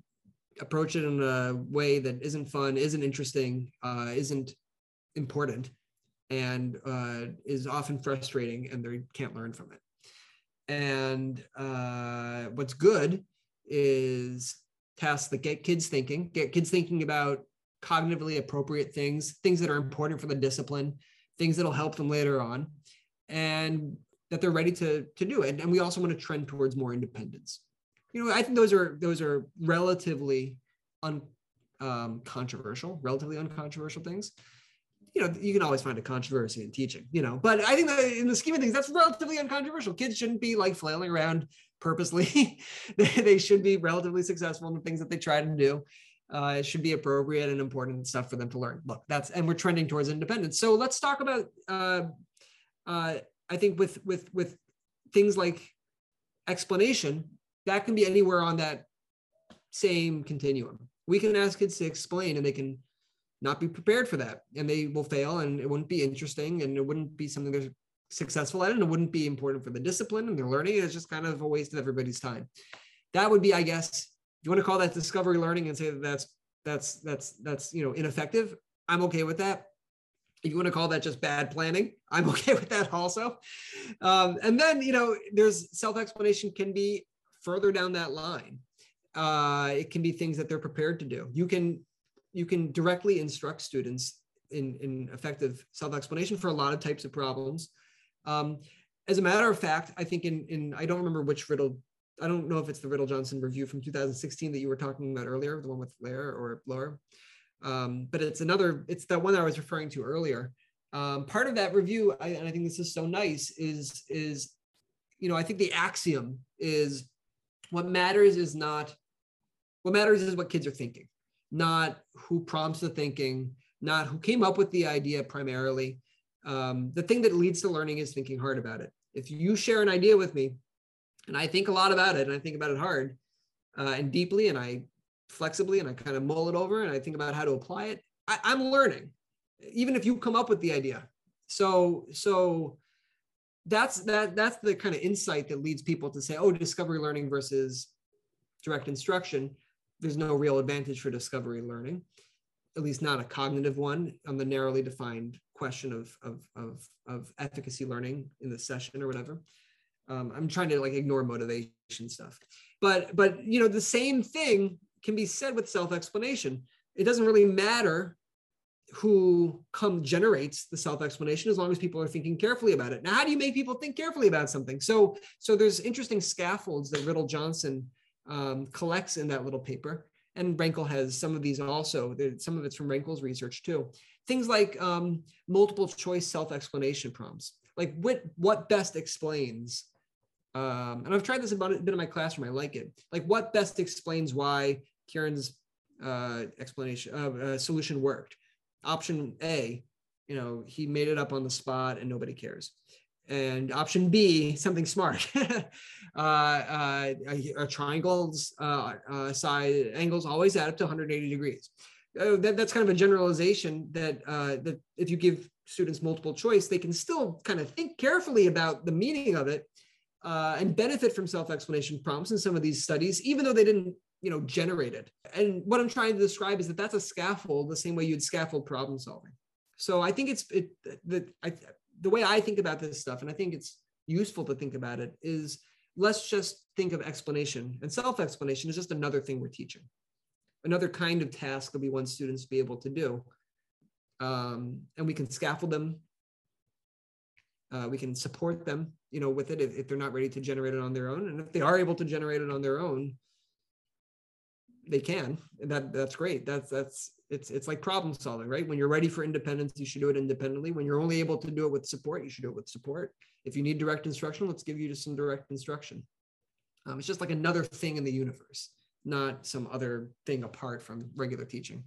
approach it in a way that isn't fun, isn't interesting, uh, isn't important, and uh, is often frustrating, and they can't learn from it. And uh, what's good is tasks that get kids thinking, get kids thinking about cognitively appropriate things, things that are important for the discipline, things that'll help them later on, and that they're ready to, to do it. And we also want to trend towards more independence you know, I think those are those are relatively uncontroversial, um, relatively uncontroversial things. You know, you can always find a controversy in teaching, you know, but I think that in the scheme of things, that's relatively uncontroversial. Kids shouldn't be like flailing around purposely. they, should be relatively successful in the things that they try to do. Uh, it should be appropriate and important stuff for them to learn. Look, that's and we're trending towards independence. So let's talk about. Uh, uh, I think with with with things like explanation, that can be anywhere on that same continuum. We can ask kids to explain and they can not be prepared for that and they will fail and it wouldn't be interesting and it wouldn't be something they're successful at and it wouldn't be important for the discipline and their learning. It's just kind of a waste of everybody's time. That would be, I guess, if you want to call that discovery learning and say that that's that's that's that's you know ineffective, I'm okay with that. If you want to call that just bad planning, I'm okay with that also. Um, and then you know, there's self-explanation can be further down that line uh, it can be things that they're prepared to do you can you can directly instruct students in, in effective self-explanation for a lot of types of problems. Um, as a matter of fact i think in, in i don't remember which Rittle i don't know if it's the Rittle-Johnson review from 2016 that you were talking about earlier the one with Lair or Laura. Um, but it's another it's that one i was referring to earlier. Um, part of that review I, and i think this is so nice is is you know i think the axiom is what matters is not what matters is what kids are thinking, not who prompts the thinking, not who came up with the idea primarily. Um, the thing that leads to learning is thinking hard about it. If you share an idea with me, and I think a lot about it, and I think about it hard uh, and deeply, and I flexibly, and I kind of mull it over, and I think about how to apply it, I, I'm learning, even if you come up with the idea. So, so that's that that's the kind of insight that leads people to say oh discovery learning versus direct instruction there's no real advantage for discovery learning at least not a cognitive one on the narrowly defined question of of of, of efficacy learning in the session or whatever um, i'm trying to like ignore motivation stuff but but you know the same thing can be said with self-explanation it doesn't really matter who come generates the self-explanation as long as people are thinking carefully about it. Now, how do you make people think carefully about something? So, so there's interesting scaffolds that Rittle-Johnson um, collects in that little paper, and Renkl has some of these also. Some of it's from Renkl's research too. Things like um, multiple choice self-explanation prompts, like what what best explains. Um, and I've tried this a bit in my classroom. I like it. Like what best explains why Kieran's uh, explanation uh, uh, solution worked option A, you know, he made it up on the spot and nobody cares. And option B, something smart. uh, uh, a, triangle's uh, uh, side angles always add up to 180 degrees. Uh, that, that's kind of a generalization that uh, that if you give students multiple choice, they can still kind of think carefully about the meaning of it and benefit from self-explanation prompts in some of these studies, even though they didn't you know generate it. and what i'm trying to describe is that that's a scaffold the same way you'd scaffold problem solving so i think it's it the I, the way i think about this stuff and i think it's useful to think about it is let's just think of explanation and self-explanation is just another thing we're teaching. Another kind of task that we want students to be able to do. Um, and we can scaffold them. Uh, we can support them you know with it if, if they're not ready to generate it on their own. And if they are able to generate it on their own they can that that's great that's that's it's it's like problem solving right when you're ready for independence you should do it independently when you're only able to do it with support you should do it with support if you need direct instruction let's give you some direct instruction um, it's just like another thing in the universe not some other thing apart from regular teaching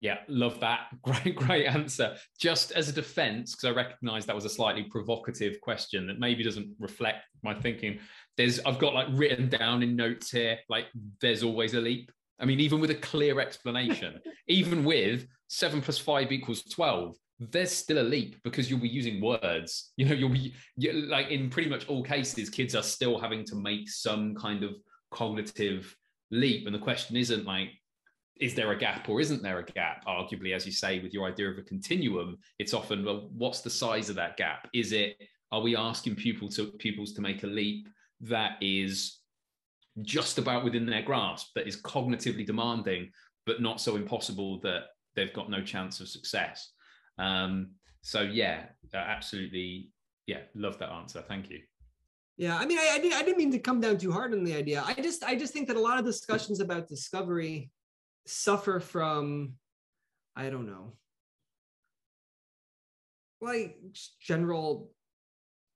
Yeah, love that. Great, great answer. Just as a defense, because I recognize that was a slightly provocative question that maybe doesn't reflect my thinking. There's, I've got like written down in notes here, like there's always a leap. I mean, even with a clear explanation, even with seven plus five equals 12, there's still a leap because you'll be using words. You know, you'll be you, like in pretty much all cases, kids are still having to make some kind of cognitive leap. And the question isn't like, is there a gap or isn't there a gap? Arguably, as you say, with your idea of a continuum, it's often, well, what's the size of that gap? Is it, are we asking pupil to, pupils to make a leap that is just about within their grasp, that is cognitively demanding, but not so impossible that they've got no chance of success? Um, so yeah, absolutely. Yeah, love that answer. Thank you. Yeah, I mean, I, I, didn't, I didn't mean to come down too hard on the idea. I just, I just think that a lot of discussions about discovery suffer from, I don't know, like general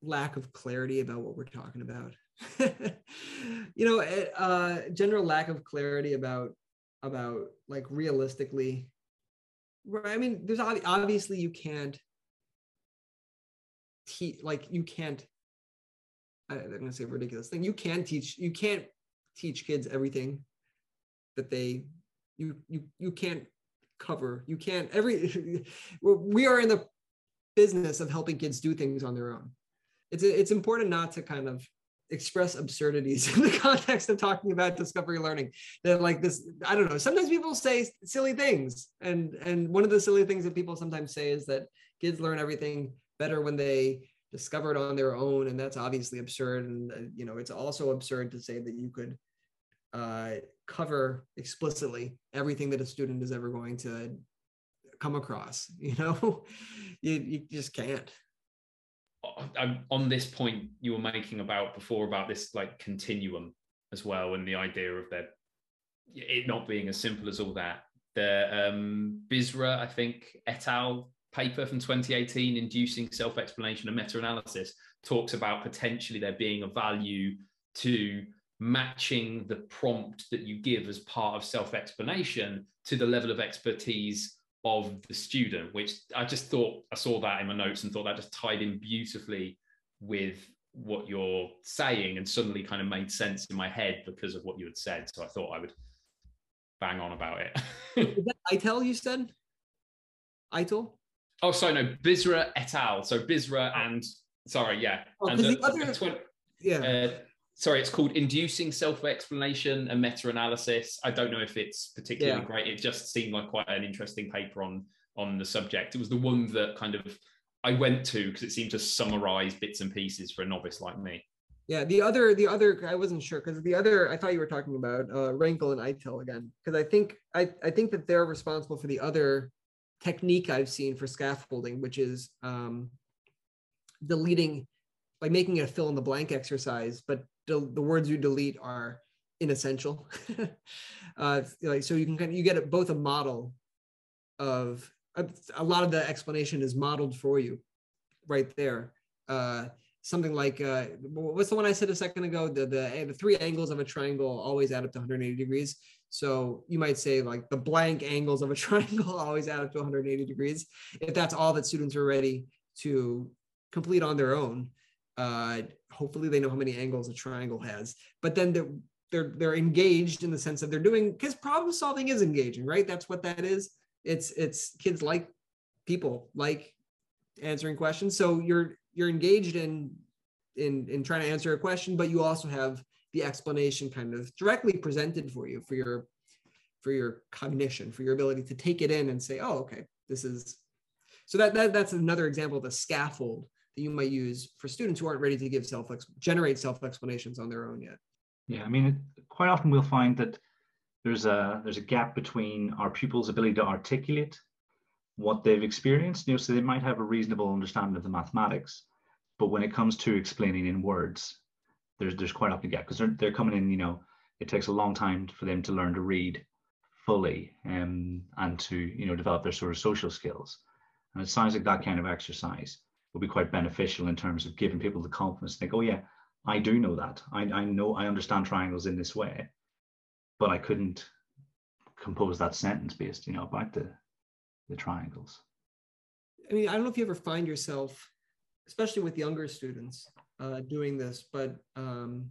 lack of clarity about what we're talking about. you know, uh, general lack of clarity about about like realistically. Right. I mean, there's obviously you can't teach like you can't I'm going to say a ridiculous thing. You can't teach, you can't teach kids everything that they, you, you, you can't cover. You can't every, we are in the business of helping kids do things on their own. It's, it's important not to kind of express absurdities in the context of talking about discovery learning. That like this i don't know sometimes people say silly things and and one of the silly things that people sometimes say is that kids learn everything better when they discovered on their own and that's obviously absurd and uh, you know it's also absurd to say that you could uh, cover explicitly everything that a student is ever going to come across you know? You, you just can't on this point you were making about before about this like continuum as well and the idea of that it not being as simple as all that. The um Bisra i think et al. paper from 2018, Inducing Self Explanation and Meta Analysis, talks about potentially there being a value to matching the prompt that you give as part of self explanation to the level of expertise of the student, which I just thought I saw that in my notes and thought that just tied in beautifully with what you're saying and suddenly kind of made sense in my head because of what you had said. So I thought I would bang on about it. that ITEL you said? ITIL? Oh, sorry, no, Bisra et al. So Bisra and sorry, yeah, oh, and the, the other, yeah. Uh, sorry, it's called Inducing Self-Explanation and Meta-Analysis. I don't know if it's particularly yeah. great. It just seemed like quite an interesting paper on on the subject. It was the one that kind of I went to because it seemed to summarize bits and pieces for a novice like me. Yeah, the other, the other, I wasn't sure because the other, I thought you were talking about uh, Renkl and ITIL again because I think I, I think that they're responsible for the other technique I've seen for scaffolding, which is um, deleting by making it a fill in the blank exercise, but the, words you delete are inessential. uh, like so, you can kind of you get both a model of a, a, lot of the explanation is modeled for you right there. Uh, something like uh, what's the one I said a second ago? The, the the three angles of a triangle always add up to 180 degrees. So you might say like the blank angles of a triangle always add up to 180 degrees. If that's all that students are ready to complete on their own, uh, hopefully they know how many angles a triangle has. But then they're they're they're engaged in the sense that they're doing because problem solving is engaging, right? That's what that is. It's it's kids like people like answering questions. So you're you're engaged in in in trying to answer a question, but you also have the explanation kind of directly presented for you for your for your cognition for your ability to take it in and say oh okay this is so that, that that's another example of a scaffold that you might use for students who aren't ready to give self generate self explanations on their own yet. Yeah i mean quite often we'll find that there's a there's a gap between our pupils ability to articulate what they've experienced you know so they might have a reasonable understanding of the mathematics but when it comes to explaining in words there's there's quite often a gap because they're, they're coming in you know it takes a long time for them to learn to read fully um, and to you know develop their sort of social skills. And it sounds like that kind of exercise will be quite beneficial in terms of giving people the confidence to think oh yeah i do know that i, I know i understand triangles in this way but i couldn't compose that sentence based you know about the the triangles. I mean, I don't know if you ever find yourself, especially with younger students, uh, doing this, but um,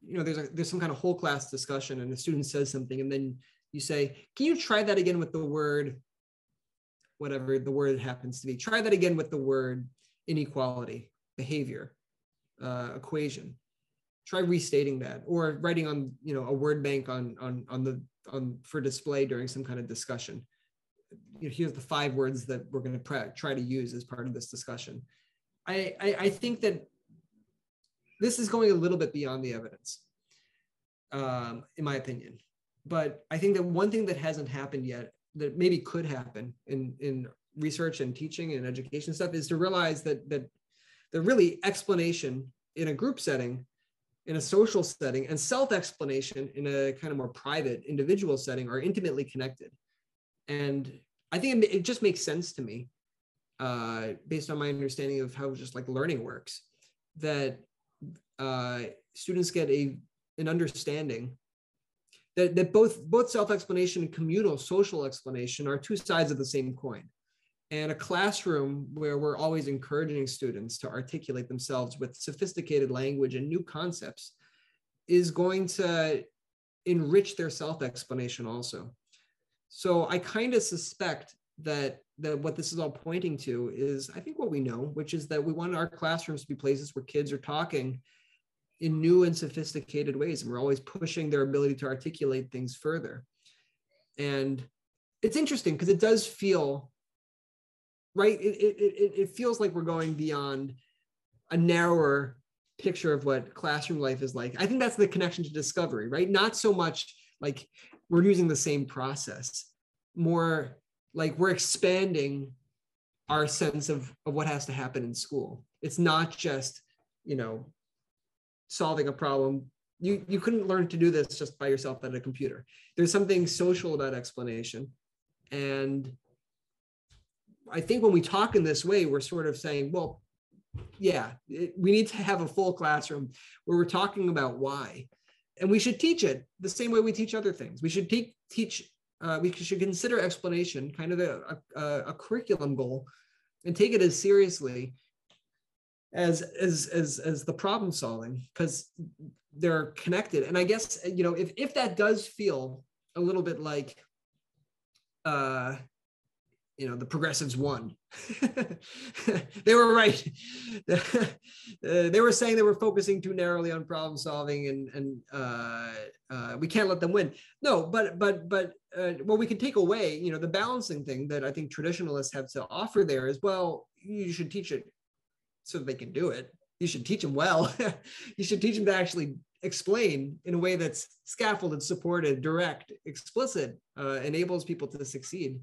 you know, there's a, there's some kind of whole class discussion, and the student says something, and then you say, "Can you try that again with the word, whatever the word happens to be? Try that again with the word inequality, behavior, uh, equation. Try restating that, or writing on you know a word bank on on on the on for display during some kind of discussion." you know, here's the five words that we're going to try to use as part of this discussion. I, I, I, think that this is going a little bit beyond the evidence, um, in my opinion. But I think that one thing that hasn't happened yet that maybe could happen in, in research and teaching and education stuff is to realize that that the really explanation in a group setting in a social setting and self-explanation in a kind of more private individual setting are intimately connected. And I think it, just makes sense to me, uh, based on my understanding of how just like learning works, that uh, students get a an understanding that, that both both self-explanation and communal social explanation are two sides of the same coin and a classroom where we're always encouraging students to articulate themselves with sophisticated language and new concepts is going to enrich their self-explanation also so I kind of suspect that that what this is all pointing to is I think what we know, which is that we want our classrooms to be places where kids are talking in new and sophisticated ways, and we're always pushing their ability to articulate things further. And it's interesting because it does feel right. It, it, it, it feels like we're going beyond a narrower picture of what classroom life is like. I think that's the connection to discovery, right? Not so much like we're using the same process more like we're expanding our sense of, of what has to happen in school it's not just you know solving a problem you you couldn't learn to do this just by yourself at a computer there's something social about explanation and i think when we talk in this way we're sort of saying well yeah it, we need to have a full classroom where we're talking about why and we should teach it the same way we teach other things. We should te- teach, uh, we should consider explanation kind of a, a, a, curriculum goal and take it as seriously as as as, as the problem solving because they're connected. And I guess you know if if that does feel a little bit like uh, you know the progressives won. They were right. They were saying they were focusing too narrowly on problem solving and and uh, uh, we can't let them win. No but but but uh, what we can take away you know the balancing thing that i think traditionalists have to offer there is well you should teach it so they can do it. You should teach them well. You should teach them to actually explain in a way that's scaffolded supported direct explicit uh, enables people to succeed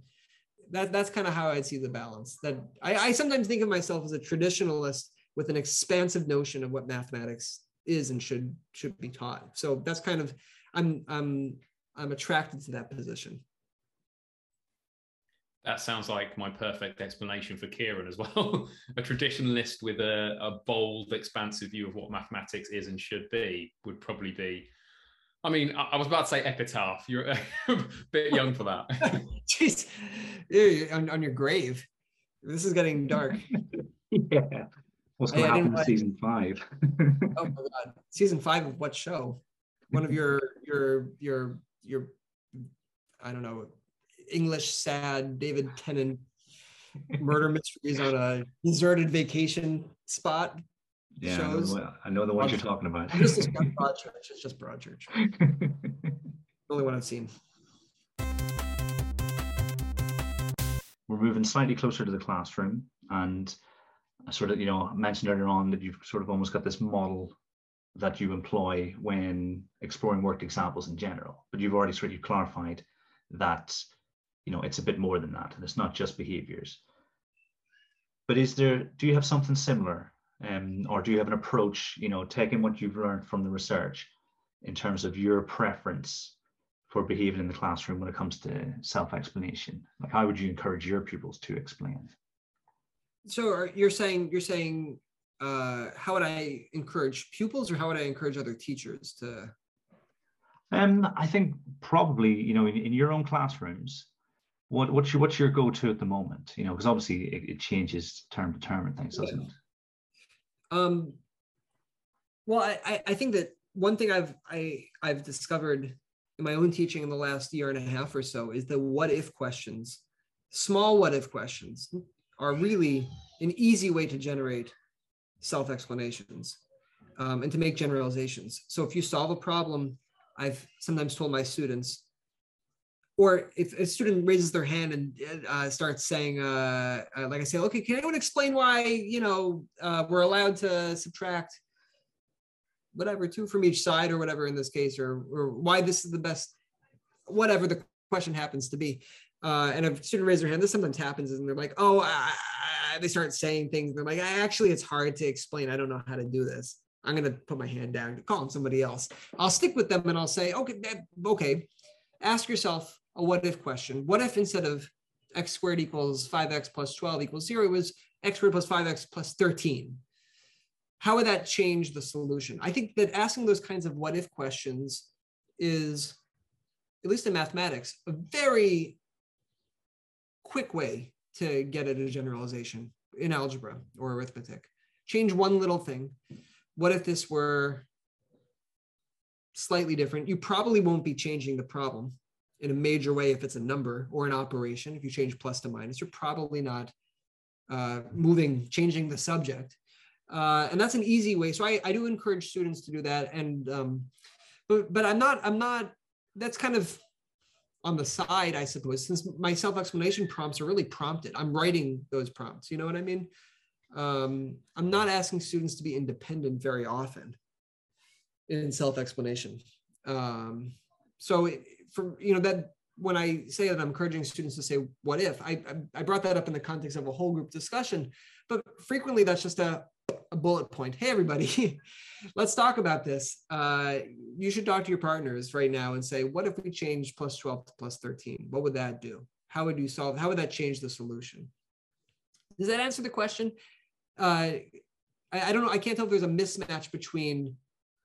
that that's kind of how I see the balance. That I, I sometimes think of myself as a traditionalist with an expansive notion of what mathematics is and should should be taught. So that's kind of I'm I'm I'm attracted to that position. That sounds like my perfect explanation for Kieran as well. a traditionalist with a, a bold, expansive view of what mathematics is and should be would probably be I mean, I, was about to say epitaph. You're a bit young for that. Jeez, on, on, your grave. This is getting dark. yeah. What's going to happen in season five? oh my god, season five of what show? One of your your your your I don't know English sad David Tennant murder mysteries on a deserted vacation spot yeah, shows. I know, I know the ones you're talking about. It's just Broadchurch. It's just Broadchurch. the only one I've seen. We're moving slightly closer to the classroom, and I sort of, you know, mentioned earlier on that you've sort of almost got this model that you employ when exploring worked examples in general. But you've already sort of clarified that, you know, it's a bit more than that, and it's not just behaviors. But is there? Do you have something similar um, or do you have an approach you know taking what you've learned from the research in terms of your preference for behaving in the classroom when it comes to self-explanation like how would you encourage your pupils to explain so you're saying you're saying uh, how would i encourage pupils or how would i encourage other teachers to um, i think probably you know in, in your own classrooms what what's your what's your go-to at the moment? You know, because obviously it, it, changes term to term and things, doesn't it? Um, well, I, I think that one thing I've I I've discovered in my own teaching in the last year and a half or so is the what if questions. Small what if questions are really an easy way to generate self explanations um, and to make generalizations. So if you solve a problem, I've sometimes told my students, or if a student raises their hand and uh, starts saying, uh, uh, like I say, okay, can anyone explain why you know uh, we're allowed to subtract whatever two from each side or whatever in this case, or or why this is the best, whatever the question happens to be. Uh, and a student raises their hand, this sometimes happens, and they're like, oh, I, I, they start saying things. They're like, actually, it's hard to explain. I don't know how to do this. I'm going to put my hand down, call on somebody else. I'll stick with them and I'll say, okay, okay, ask yourself a what if question. What if instead of x squared equals 5x plus 12 equals zero, it was x squared plus 5x plus 13? How would that change the solution? I think that asking those kinds of what if questions is, at least in mathematics, a very quick way to get at a generalization in algebra or arithmetic. Change one little thing what if this were slightly different? You probably won't be changing the problem in a major way if it's a number or an operation. If you change plus to minus, you're probably not uh, moving, changing the subject. Uh, and that's an easy way. So I, I do encourage students to do that. And um, but but I'm not I'm not. That's kind of on the side, I suppose, since my self-explanation prompts are really prompted. I'm writing those prompts. You know what I mean? um, I'm not asking students to be independent very often in self-explanation. Um, so for you know that when I say that I'm encouraging students to say what if, I, I brought that up in the context of a whole group discussion, but frequently that's just a, a bullet point. Hey everybody, let's talk about this. Uh, you should talk to your partners right now and say, what if we change plus 12 to plus 13? What would that do? How would you solve? How would that change the solution? Does that answer the question? uh, I, I don't know. I can't tell if there's a mismatch between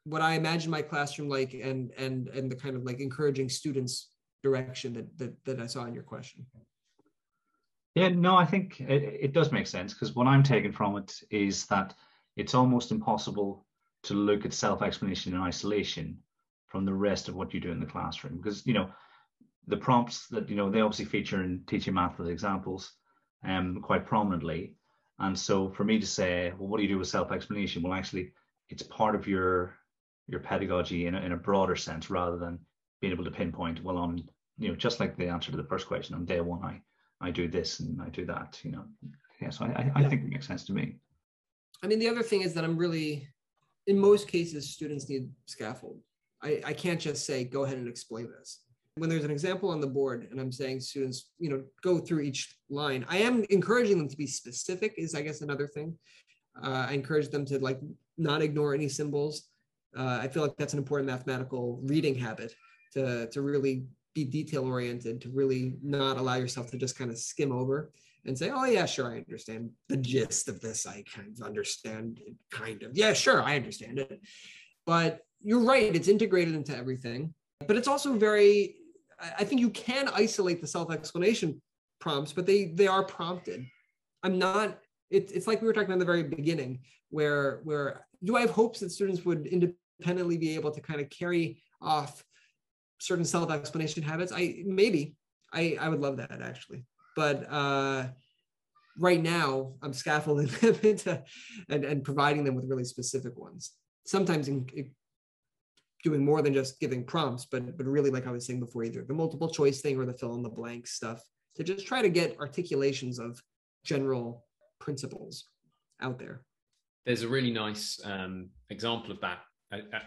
what I imagine my classroom like and and and the kind of like encouraging students direction that that, that I saw in your question. Yeah, no, I think it, it does make sense because what I'm taking from it is that it's almost impossible to look at self-explanation in isolation from the rest of what you do in the classroom because you know the prompts that you know they obviously feature in teaching math with examples um, quite prominently and so for me to say, well, what do you do with self-explanation? Well, actually, it's part of your your pedagogy in a, in a broader sense rather than being able to pinpoint, well, on, you know, just like the answer to the first question, on day one, I, I do this and I do that, you know. Yeah, so I, I, yeah. think it makes sense to me. I mean, the other thing is that I'm really, in most cases, students need scaffold. I, I can't just say, go ahead and explain this when there's an example on the board and I'm saying students, you know, go through each line, I am encouraging them to be specific is I guess another thing. Uh, I encourage them to like not ignore any symbols. Uh, I feel like that's an important mathematical reading habit to, to really be detail oriented, to really not allow yourself to just kind of skim over and say, oh yeah, sure, I understand the gist of this. I kind of understand it, kind of. Yeah, sure, I understand it. But you're right, it's integrated into everything. But it's also very I think you can isolate the self-explanation prompts, but they they are prompted. I'm not. It, it's like we were talking about in the very beginning, where where do I have hopes that students would independently be able to kind of carry off certain self-explanation habits? I maybe I I would love that actually, but uh, right now I'm scaffolding them into and, and providing them with really specific ones. Sometimes in, doing more than just giving prompts, but but really, like I was saying before, either the multiple choice thing or the fill in the blank stuff to just try to get articulations of general principles out there. There's a really nice um, example of that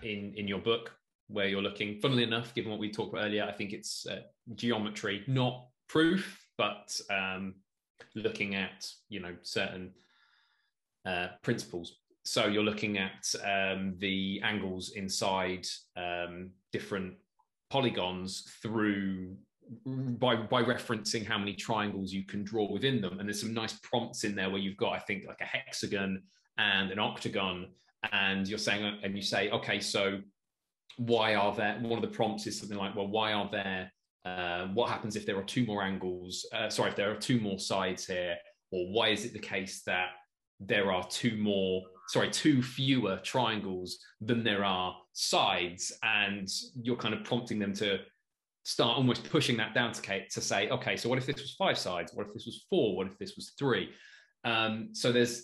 in in your book where you're looking. Funnily enough, given what we talked about earlier, I think it's uh, geometry, not proof, but um, looking at you know certain uh, principles so you're looking at um, the angles inside um, different polygons through by by referencing how many triangles you can draw within them and there's some nice prompts in there where you've got i think like a hexagon and an octagon and you're saying and you say okay so why are there one of the prompts is something like well why are there Um, what happens if there are two more angles? Uh, sorry, if there are two more sides here, or why is it the case that there are two more, sorry, two fewer triangles than there are sides, and you're kind of prompting them to start almost pushing that down to Kate to say, okay, so what if this was five sides? What if this was four? What if this was three? Um, so there's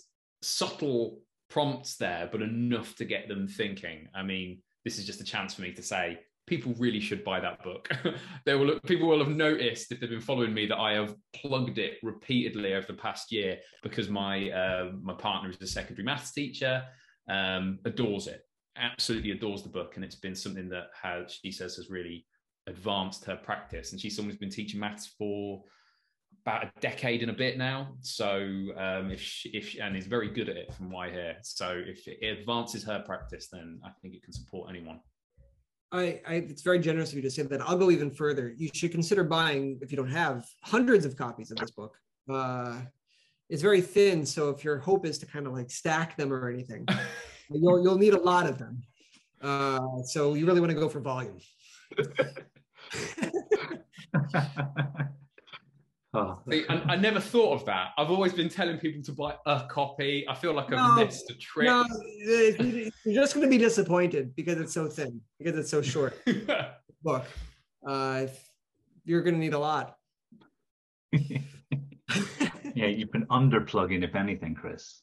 subtle prompts there, but enough to get them thinking. I mean, this is just a chance for me to say people really should buy that book. they will people will have noticed if they've been following me that I have plugged it repeatedly over the past year because my uh, my partner is a secondary maths teacher, um, adores it, absolutely adores the book, and it's been something that has she says has really advanced her practice. And she's someone who's been teaching maths for about a decade and a bit now. So um, if she, if she, and is very good at it from what I hear. So if it advances her practice, then I think it can support anyone. I, I, it's very generous of you to say that. I'll go even further. You should consider buying, if you don't have, hundreds of copies of this book. Uh, it's very thin, so if your hope is to kind of like stack them or anything, you'll you'll need a lot of them. Uh, so you really want to go for volume. Oh. See, I, I, never thought of that. I've always been telling people to buy a copy. I feel like I've no, missed a trick. No, you're just going to be disappointed because it's so thin, because it's so short. Book, uh, you're going to need a lot. yeah, you've been underplugging, if anything, Chris.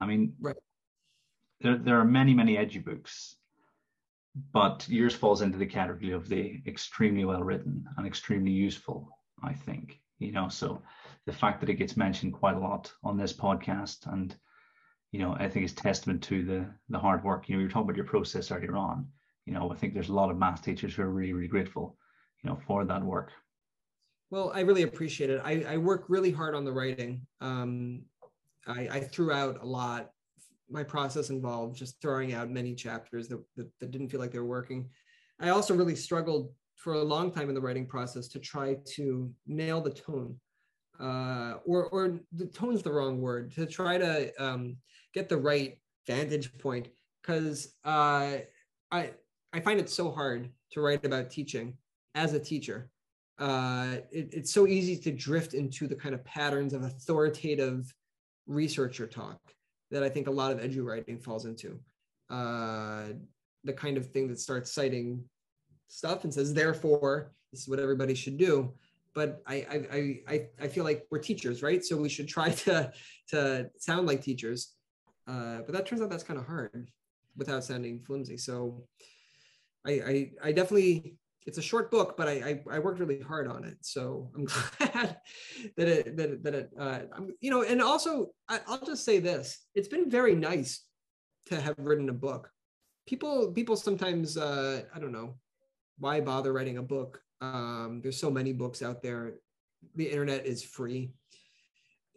I mean, right. there, there are many, many edgy books, but yours falls into the category of the extremely well written and extremely useful, I think you know so the fact that it gets mentioned quite a lot on this podcast and you know i think it's testament to the the hard work. You know you were talking about your process earlier on. You know i think there's a lot of math teachers who are really really grateful you know for that work. Well i really appreciate it. I, I work really hard on the writing. Um, I, I threw out a lot. My process involved just throwing out many chapters that, that, that didn't feel like they were working. I also really struggled for a long time in the writing process to try to nail the tone uh, or, or the tone's the wrong word to try to um, get the right vantage point because uh, I, I find it so hard to write about teaching as a teacher uh, it, it's so easy to drift into the kind of patterns of authoritative researcher talk that I think a lot of edu writing falls into. Uh, the kind of thing that starts citing stuff and says, therefore, this is what everybody should do. But I, I, I, I feel like we're teachers, right? So we should try to, to sound like teachers. Uh, but that turns out that's kind of hard without sounding flimsy. So I, I, I definitely, it's a short book, but I, I, I, worked really hard on it. So I'm glad that it, that it, that it, uh, I'm, you know, and also I, I'll just say this, it's been very nice to have written a book. People, people sometimes, uh, I don't know, why bother writing a book? Um, there's so many books out there. The internet is free.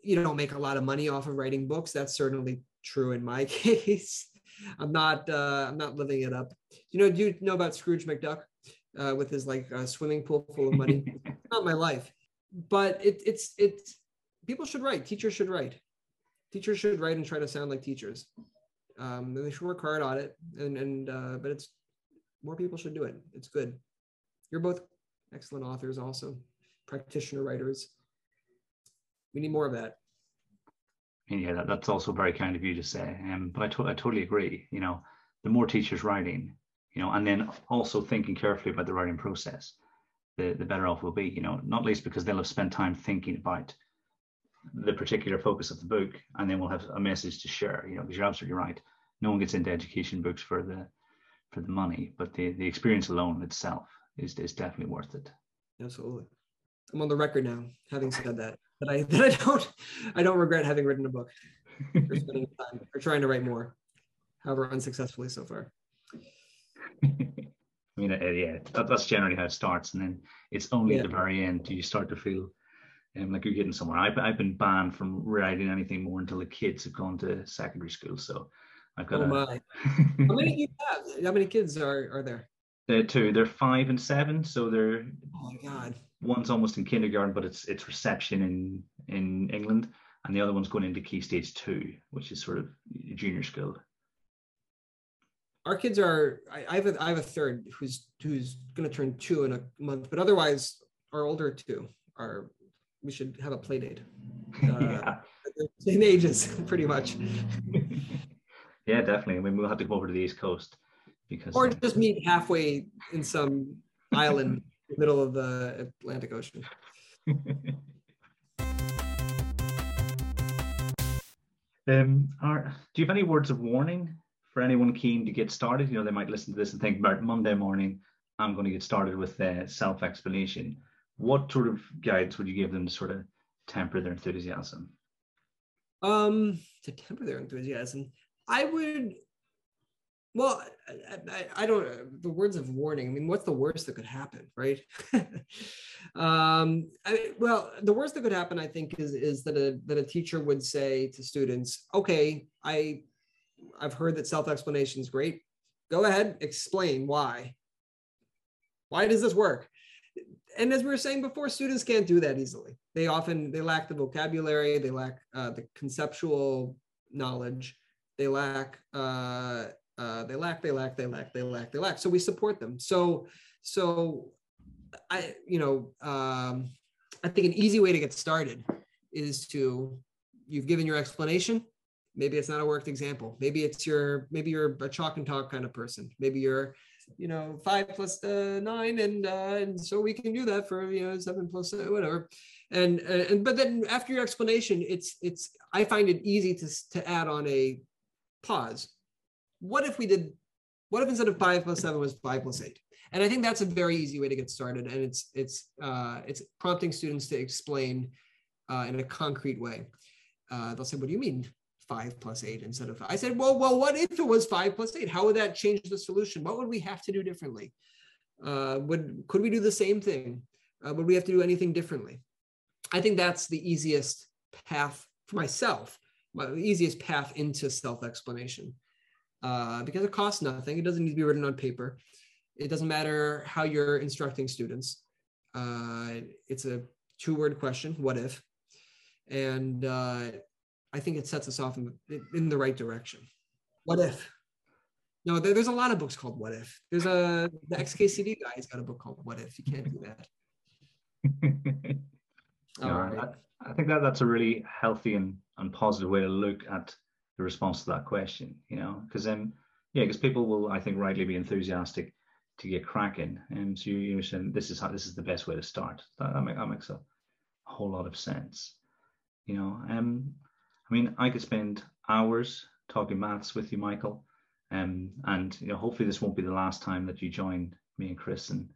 You don't make a lot of money off of writing books. That's certainly true in my case. I'm not. Uh, I'm not living it up. You know? Do you know about Scrooge McDuck uh, with his like uh, swimming pool full of money? not my life, but it, it's it's. People should write. Teachers should write. Teachers should write and try to sound like teachers. Um, they should work hard on it, and and uh, but it's more people should do it. It's good. You're both excellent authors, also practitioner writers. We need more of that. Yeah, that, that's also very kind of you to say. Um, but I, to- I totally agree. You know, the more teachers writing, you know, and then also thinking carefully about the writing process, the, the better off we'll be, you know, not least because they'll have spent time thinking about the particular focus of the book and then we'll have a message to share, you know, because you're absolutely right. No one gets into education books for the for the money, but the, the experience alone itself is, is definitely worth it. Absolutely. I'm on the record now, having said that, that I that I don't I don't regret having written a book or spending time or trying to write more, however unsuccessfully so far. I mean, uh, yeah, that, that's generally how it starts, and then it's only yeah. at the very end do you start to feel um, like you're getting somewhere. I've, I've been banned from writing anything more until the kids have gone to secondary school, so I've got. Oh my! How many you have? How many kids are are there? They're two. They're five and seven, so they're. Oh my god! One's almost in kindergarten, but it's it's reception in in England, and the other one's going into key stage two, which is sort of junior school. Our kids are. I, I have a I have a third who's who's going to turn two in a month, but otherwise our older two are we should have a play date. Uh, yeah. Same ages, pretty much. yeah, definitely. I mean, we'll have to go over to the East Coast because. Or just meet halfway in some island in the middle of the Atlantic Ocean. um, are, do you have any words of warning for anyone keen to get started? You know, they might listen to this and think about Monday morning, I'm going to get started with uh, self explanation. What sort of guides would you give them to sort of temper their enthusiasm? Um, to temper their enthusiasm, I would. Well, I, I, I don't. The words of warning. I mean, what's the worst that could happen, right? um, I, well, the worst that could happen, I think, is is that a that a teacher would say to students, "Okay, I, I've heard that self explanation is great. Go ahead, explain why. Why does this work?" and as we were saying before, students can't do that easily. They often they lack the vocabulary, they lack uh, the conceptual knowledge, they lack uh, uh, they lack they lack they lack they lack they lack. So we support them. So so I you know um, I think an easy way to get started is to you've given your explanation. Maybe it's not a worked example. Maybe it's your maybe you're a chalk and talk kind of person. Maybe you're you know five plus uh, nine and uh, and so we can do that for you know seven plus uh, whatever and and but then after your explanation it's it's i find it easy to to add on a pause what if we did what if instead of five plus seven was five plus eight and i think that's a very easy way to get started and it's it's uh, it's prompting students to explain uh, in a concrete way uh, they'll say what do you mean five plus eight instead of five. I said, well, well, what if it was five plus eight? How would that change the solution? What would we have to do differently? Uh, would could we do the same thing? Uh, would we have to do anything differently? I think that's the easiest path for myself, the easiest path into self-explanation, uh, because it costs nothing. It doesn't need to be written on paper. It doesn't matter how you're instructing students. Uh, it's a two-word question. What if? And uh, I think it sets us off in the, in the right direction. What if? No, there, there's a lot of books called What If. There's a the XKCD guy has got a book called What If. You can't do that. right. I, I, think that that's a really healthy and, and positive way to look at the response to that question. You know, because then yeah, because people will I think rightly be enthusiastic to get cracking, and so you, are saying this is how this is the best way to start. That, that, make, that makes a, a whole lot of sense. You know, um, I mean, I could spend hours talking maths with you, Michael. Um, and you know, hopefully this won't be the last time that you join me and Chris and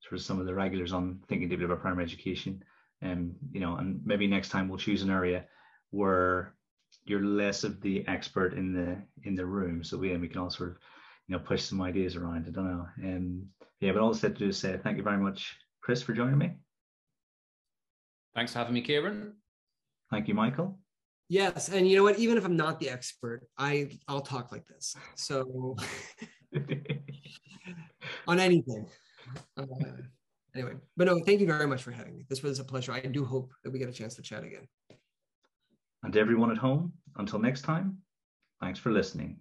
sort of some of the regulars on thinking deeply about primary education. Um, you know, and maybe next time we'll choose an area where you're less of the expert in the in the room, so we and we can all sort of you know push some ideas around. I don't know. Um, yeah, but all I said to do is say thank you very much, Chris, for joining me. Thanks for having me, Kieran. Thank you, Michael. Yes, and you know what? Even if I'm not the expert, I I'll talk like this. So on anything. Uh, anyway, but no, thank you very much for having me. This was a pleasure. I do hope that we get a chance to chat again. And everyone at home, until next time, thanks for listening.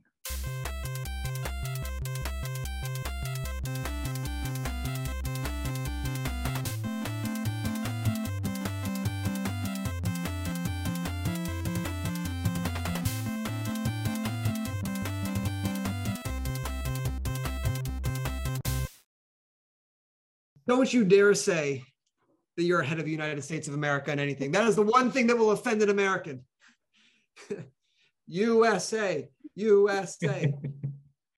Don't you dare say that you're ahead of the United States of America in anything. That is the one thing that will offend an American. USA, USA.